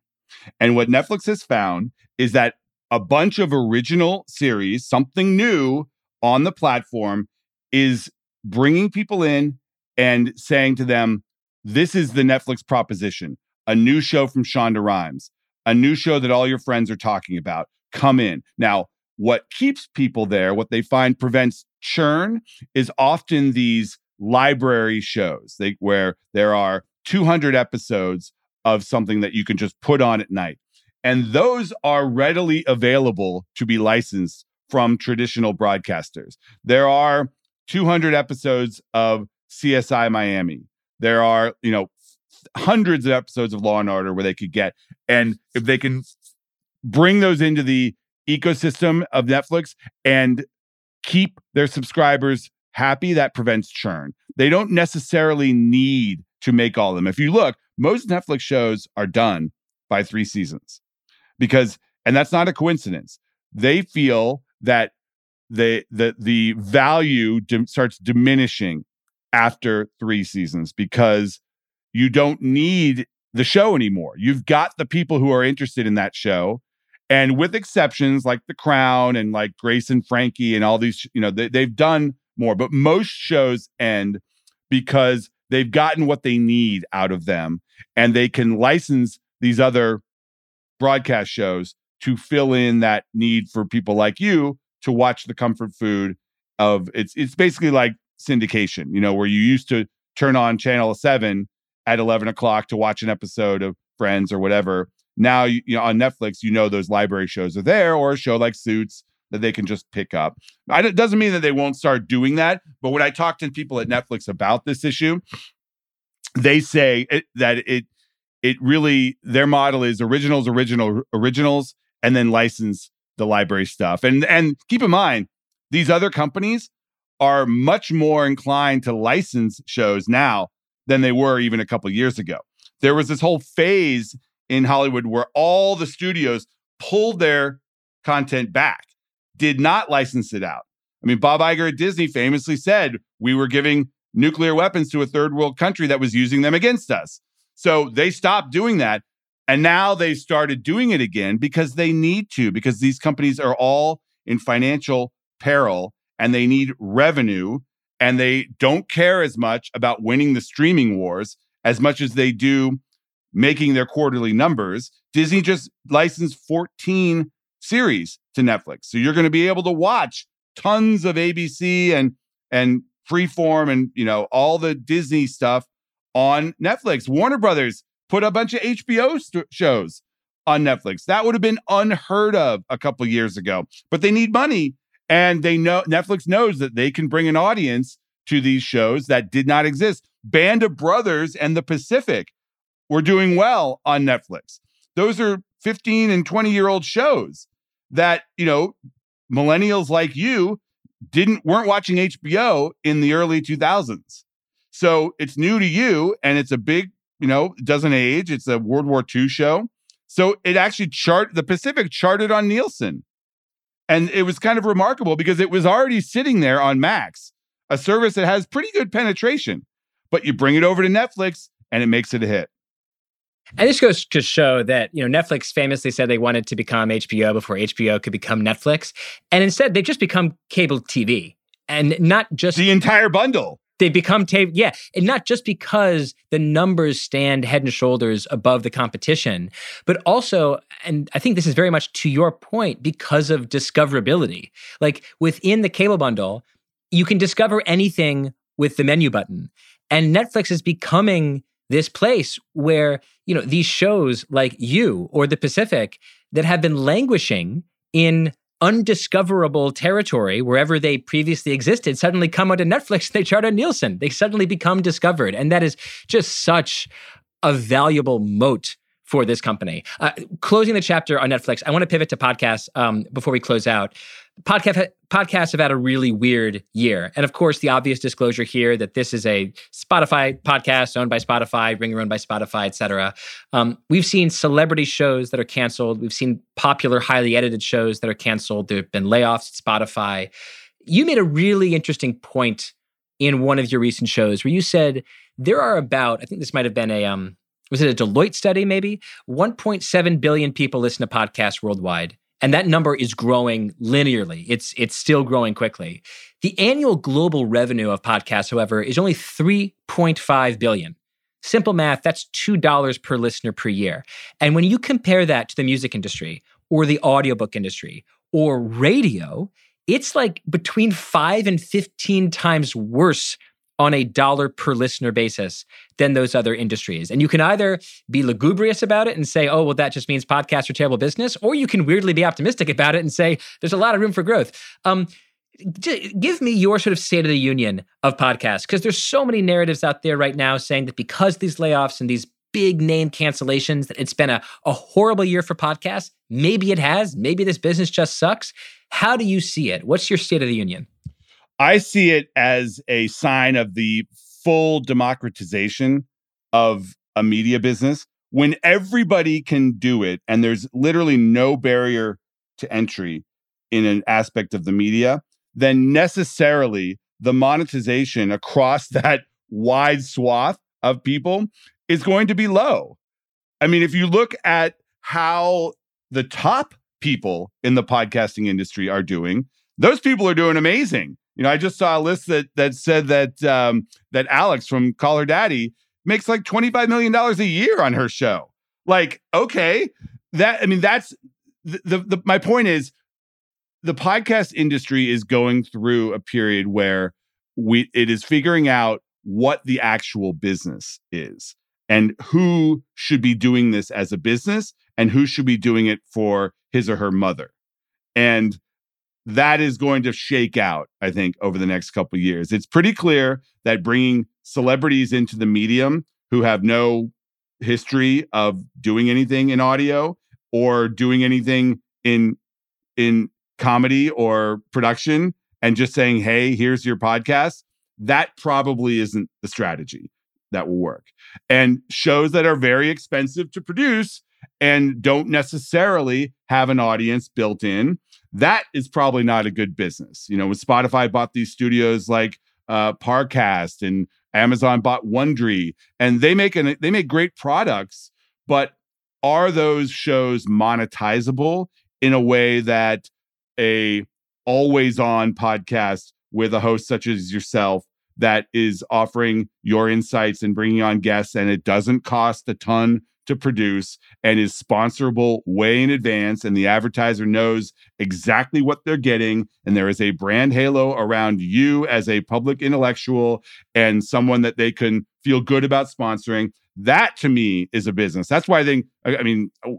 [SPEAKER 2] And what Netflix has found is that a bunch of original series, something new on the platform, is bringing people in and saying to them, This is the Netflix proposition a new show from Shonda Rhimes, a new show that all your friends are talking about. Come in. Now, what keeps people there, what they find prevents churn, is often these library shows they, where there are 200 episodes of something that you can just put on at night. And those are readily available to be licensed from traditional broadcasters. There are 200 episodes of CSI Miami. There are, you know, hundreds of episodes of Law and Order where they could get. And if they can bring those into the ecosystem of Netflix and keep their subscribers happy, that prevents churn. They don't necessarily need to make all of them. If you look, most Netflix shows are done by three seasons because, and that's not a coincidence. They feel that they the the value dim- starts diminishing after three seasons because you don't need the show anymore. You've got the people who are interested in that show. And with exceptions like The Crown and like Grace and Frankie and all these, you know, they, they've done more, but most shows end because they've gotten what they need out of them and they can license these other broadcast shows to fill in that need for people like you to watch the comfort food of it's it's basically like syndication, you know, where you used to turn on channel seven at 11 o'clock to watch an episode of Friends or whatever. Now, you, know, on Netflix, you know those library shows are there, or a show like Suits that they can just pick up. I, it doesn't mean that they won't start doing that, but when I talk to people at Netflix about this issue, they say it, that it it really their model is originals, original, originals, and then license the library stuff. And and keep in mind, these other companies are much more inclined to license shows now than they were even a couple years ago. There was this whole phase in Hollywood where all the studios pulled their content back, did not license it out. I mean, Bob Iger at Disney famously said we were giving nuclear weapons to a third world country that was using them against us. So they stopped doing that. And now they started doing it again because they need to, because these companies are all in financial peril and they need revenue and they don't care as much about winning the streaming wars as much as they do making their quarterly numbers. Disney just licensed 14 series to Netflix. So you're going to be able to watch tons of ABC and and Freeform and you know all the Disney stuff on Netflix. Warner Brothers put a bunch of HBO st- shows on Netflix. That would have been unheard of a couple years ago. But they need money and they know Netflix knows that they can bring an audience to these shows that did not exist. Band of Brothers and The Pacific were doing well on Netflix. Those are 15 and 20 year old shows that, you know, millennials like you didn't weren't watching HBO in the early 2000s. So it's new to you and it's a big, you know, doesn't age. It's a World War II show. So it actually chart the Pacific charted on Nielsen. And it was kind of remarkable because it was already sitting there on Max, a service that has pretty good penetration. But you bring it over to Netflix and it makes it a hit.
[SPEAKER 1] And this goes to show that, you know, Netflix famously said they wanted to become HBO before HBO could become Netflix. And instead, they've just become cable TV and not just
[SPEAKER 2] the entire bundle.
[SPEAKER 1] They become tape, yeah, and not just because the numbers stand head and shoulders above the competition, but also, and I think this is very much to your point, because of discoverability. Like within the cable bundle, you can discover anything with the menu button, and Netflix is becoming this place where you know these shows like you or the Pacific that have been languishing in undiscoverable territory wherever they previously existed suddenly come onto Netflix and they chart on Nielsen. They suddenly become discovered. And that is just such a valuable moat for this company. Uh, closing the chapter on Netflix, I want to pivot to podcasts um, before we close out podcast podcasts have had a really weird year. And of course, the obvious disclosure here that this is a Spotify podcast owned by Spotify, Ringer owned by Spotify, et cetera. Um, we've seen celebrity shows that are canceled. We've seen popular, highly edited shows that are canceled. There have been layoffs at Spotify. You made a really interesting point in one of your recent shows where you said there are about, I think this might have been a um, was it a Deloitte study maybe? 1.7 billion people listen to podcasts worldwide and that number is growing linearly. It's it's still growing quickly. The annual global revenue of podcasts, however, is only 3.5 billion. Simple math, that's $2 per listener per year. And when you compare that to the music industry or the audiobook industry or radio, it's like between 5 and 15 times worse on a dollar per listener basis than those other industries. And you can either be lugubrious about it and say, oh, well, that just means podcasts are terrible business, or you can weirdly be optimistic about it and say, there's a lot of room for growth. Um, give me your sort of state of the union of podcasts because there's so many narratives out there right now saying that because these layoffs and these big name cancellations that it's been a, a horrible year for podcasts. Maybe it has. Maybe this business just sucks. How do you see it? What's your state of the union
[SPEAKER 2] I see it as a sign of the full democratization of a media business when everybody can do it and there's literally no barrier to entry in an aspect of the media, then necessarily the monetization across [laughs] that wide swath of people is going to be low. I mean, if you look at how the top people in the podcasting industry are doing, those people are doing amazing. You know, I just saw a list that that said that um, that Alex from Call Her Daddy makes like twenty five million dollars a year on her show. Like, okay, that I mean, that's the, the, the my point is the podcast industry is going through a period where we it is figuring out what the actual business is and who should be doing this as a business and who should be doing it for his or her mother. And that is going to shake out, I think, over the next couple years. It's pretty clear that bringing celebrities into the medium who have no history of doing anything in audio or doing anything in in comedy or production and just saying, "Hey, here's your podcast." That probably isn't the strategy that will work. And shows that are very expensive to produce and don't necessarily have an audience built in that is probably not a good business. You know, when Spotify bought these studios like uh, Parcast and Amazon bought Wondery, and they make an they make great products, but are those shows monetizable in a way that a always on podcast with a host such as yourself that is offering your insights and bringing on guests and it doesn't cost a ton to produce and is sponsorable way in advance and the advertiser knows exactly what they're getting and there is a brand halo around you as a public intellectual and someone that they can feel good about sponsoring. That to me is a business. That's why i think i mean oh,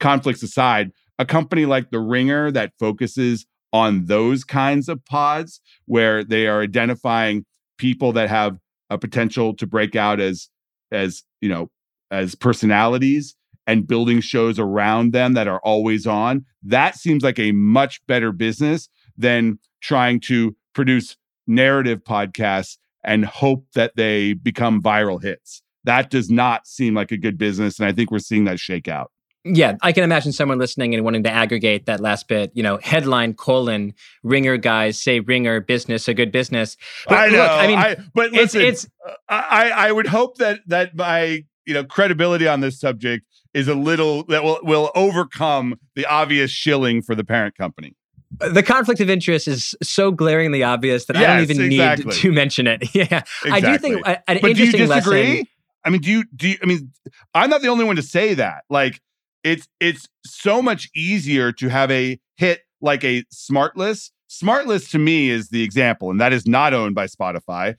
[SPEAKER 2] conflicts aside a company like the ringer that focuses on those kinds of pods where they are identifying people that have a potential to break out as as you know as personalities and building shows around them that are always on. That seems like a much better business than trying to produce narrative podcasts and hope that they become viral hits. That does not seem like a good business. And I think we're seeing that shake out.
[SPEAKER 1] Yeah, I can imagine someone listening and wanting to aggregate that last bit, you know, headline colon ringer guys say ringer business a good business.
[SPEAKER 2] But I know. Look, I mean, I, but listen, it's, it's I I would hope that that my you know credibility on this subject is a little that will will overcome the obvious shilling for the parent company.
[SPEAKER 1] The conflict of interest is so glaringly obvious that yes, I don't even exactly. need to [laughs] mention it. [laughs] yeah, exactly. I do think an but interesting do you disagree? lesson.
[SPEAKER 2] I mean, do you do you, I mean I'm not the only one to say that. Like it's it's so much easier to have a hit like a Smartless. Smartless to me is the example, and that is not owned by Spotify.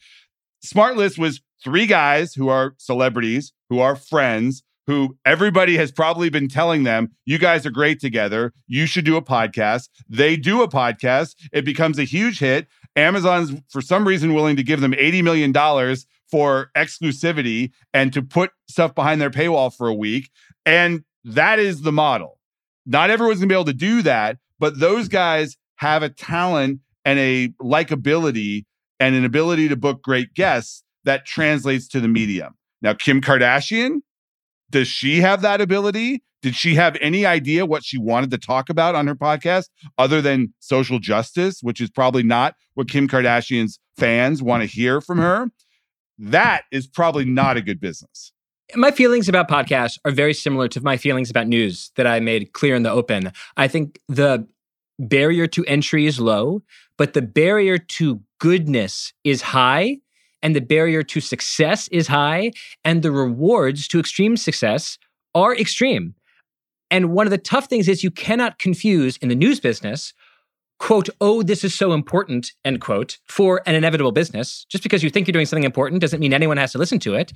[SPEAKER 2] Smartless was three guys who are celebrities, who are friends, who everybody has probably been telling them, you guys are great together. You should do a podcast. They do a podcast. It becomes a huge hit. Amazon's, for some reason, willing to give them $80 million for exclusivity and to put stuff behind their paywall for a week. And that is the model. Not everyone's going to be able to do that, but those guys have a talent and a likability and an ability to book great guests that translates to the medium. Now, Kim Kardashian, does she have that ability? Did she have any idea what she wanted to talk about on her podcast other than social justice, which is probably not what Kim Kardashian's fans want to hear from her? That is probably not a good business.
[SPEAKER 1] My feelings about podcasts are very similar to my feelings about news that I made clear in the open. I think the barrier to entry is low, but the barrier to goodness is high, and the barrier to success is high, and the rewards to extreme success are extreme. And one of the tough things is you cannot confuse in the news business quote, oh, this is so important, end quote, for an inevitable business. Just because you think you're doing something important doesn't mean anyone has to listen to it.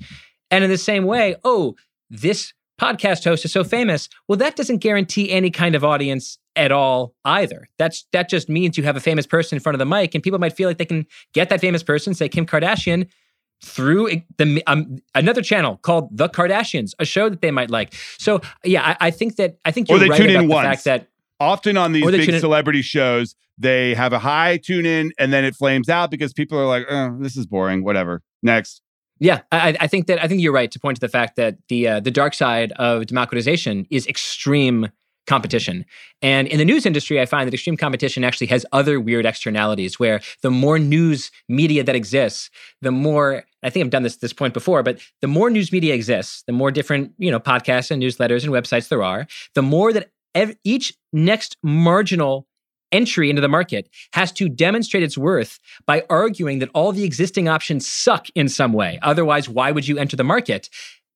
[SPEAKER 1] And in the same way, oh, this podcast host is so famous. Well, that doesn't guarantee any kind of audience at all either. That's that just means you have a famous person in front of the mic, and people might feel like they can get that famous person, say Kim Kardashian, through the um, another channel called The Kardashians, a show that they might like. So yeah, I, I think that I think you're
[SPEAKER 2] or they
[SPEAKER 1] right
[SPEAKER 2] tune
[SPEAKER 1] about
[SPEAKER 2] in
[SPEAKER 1] the
[SPEAKER 2] once.
[SPEAKER 1] fact that
[SPEAKER 2] often on these big celebrity shows, they have a high tune in and then it flames out because people are like, oh, this is boring, whatever. Next.
[SPEAKER 1] Yeah, I, I, think that I think you're right to point to the fact that the uh, the dark side of democratization is extreme competition. And in the news industry, I find that extreme competition actually has other weird externalities where the more news media that exists, the more I think I've done this this point before, but the more news media exists, the more different, you know, podcasts and newsletters and websites there are, the more that ev- each next marginal entry into the market has to demonstrate its worth by arguing that all the existing options suck in some way. Otherwise, why would you enter the market?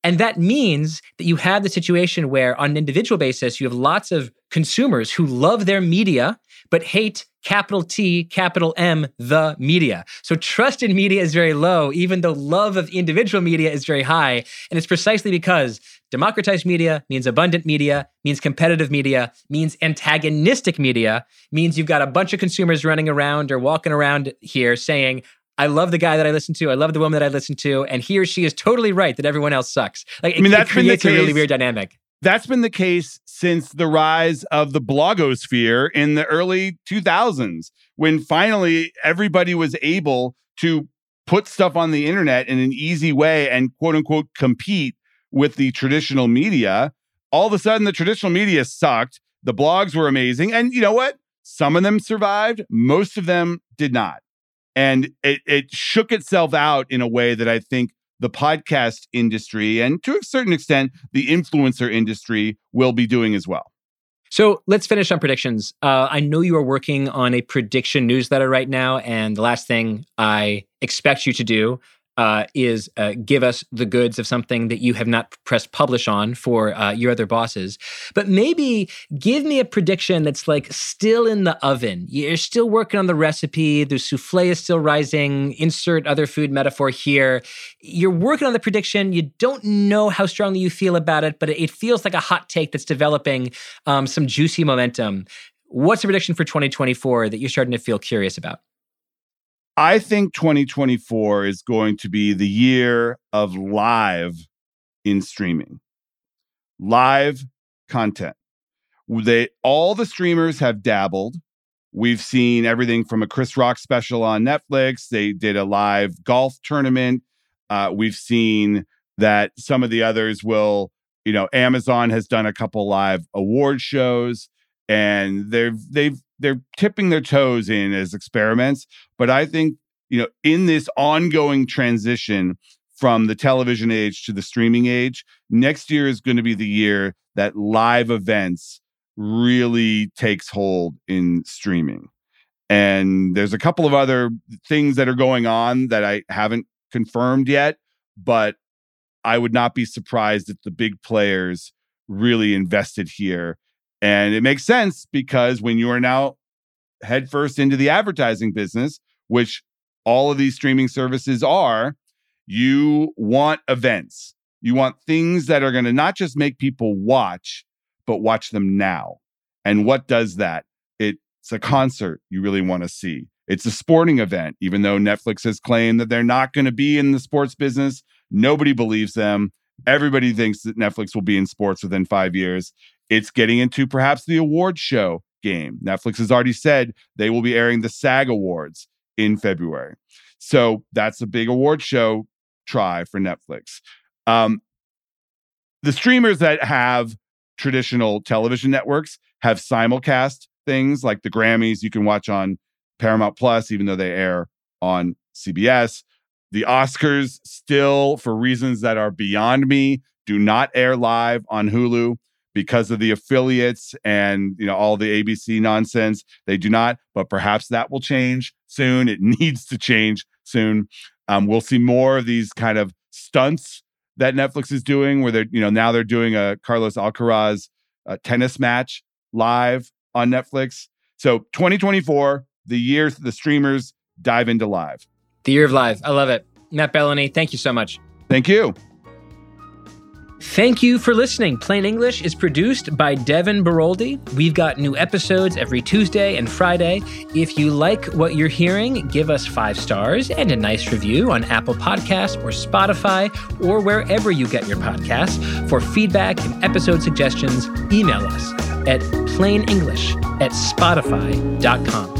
[SPEAKER 1] And that means that you have the situation where, on an individual basis, you have lots of consumers who love their media but hate capital T, capital M, the media. So trust in media is very low, even though love of individual media is very high. And it's precisely because democratized media means abundant media, means competitive media, means antagonistic media, means you've got a bunch of consumers running around or walking around here saying, I love the guy that I listen to. I love the woman that I listen to, and he or she is totally right that everyone else sucks. Like, I mean, it, that creates a really weird dynamic.
[SPEAKER 2] That's been the case since the rise of the blogosphere in the early 2000s, when finally everybody was able to put stuff on the internet in an easy way and quote unquote compete with the traditional media. All of a sudden, the traditional media sucked. The blogs were amazing. And you know what? Some of them survived, most of them did not. And it, it shook itself out in a way that I think the podcast industry and to a certain extent the influencer industry will be doing as well.
[SPEAKER 1] So let's finish on predictions. Uh, I know you are working on a prediction newsletter right now, and the last thing I expect you to do uh, is uh, give us the goods of something that you have not pressed publish on for uh, your other bosses. But maybe give me a prediction that's like still in the oven. You're still working on the recipe. The souffle is still rising. Insert other food metaphor here. You're working on the prediction. You don't know how strongly you feel about it, but it feels like a hot take that's developing um, some juicy momentum. What's the prediction for 2024 that you're starting to feel curious about?
[SPEAKER 2] I think 2024 is going to be the year of live in streaming. live content. They all the streamers have dabbled. We've seen everything from a Chris Rock special on Netflix. They did a live golf tournament. Uh, we've seen that some of the others will, you know, Amazon has done a couple live award shows, and they're they've they're tipping their toes in as experiments. But I think you know, in this ongoing transition from the television age to the streaming age, next year is going to be the year that live events really takes hold in streaming. And there's a couple of other things that are going on that I haven't confirmed yet, but I would not be surprised if the big players really invested here. And it makes sense because when you are now headfirst into the advertising business, which all of these streaming services are, you want events. You want things that are going to not just make people watch, but watch them now. And what does that? It's a concert you really want to see. It's a sporting event, even though Netflix has claimed that they're not going to be in the sports business. Nobody believes them. Everybody thinks that Netflix will be in sports within five years. It's getting into perhaps the award show game. Netflix has already said they will be airing the SAG Awards in February. So that's a big award show try for Netflix. Um, the streamers that have traditional television networks have simulcast things like the Grammys you can watch on Paramount Plus, even though they air on CBS. The Oscars, still for reasons that are beyond me, do not air live on Hulu because of the affiliates and you know all the ABC nonsense. They do not, but perhaps that will change soon. It [laughs] needs to change soon. Um, we'll see more of these kind of stunts that Netflix is doing, where they're you know now they're doing a Carlos Alcaraz uh, tennis match live on Netflix. So 2024, the year the streamers dive into live.
[SPEAKER 1] The year of live. I love it. Matt Belloni, thank you so much.
[SPEAKER 2] Thank you.
[SPEAKER 1] Thank you for listening. Plain English is produced by Devon Baroldi. We've got new episodes every Tuesday and Friday. If you like what you're hearing, give us five stars and a nice review on Apple Podcasts or Spotify or wherever you get your podcasts. For feedback and episode suggestions, email us at plainenglish at spotify.com.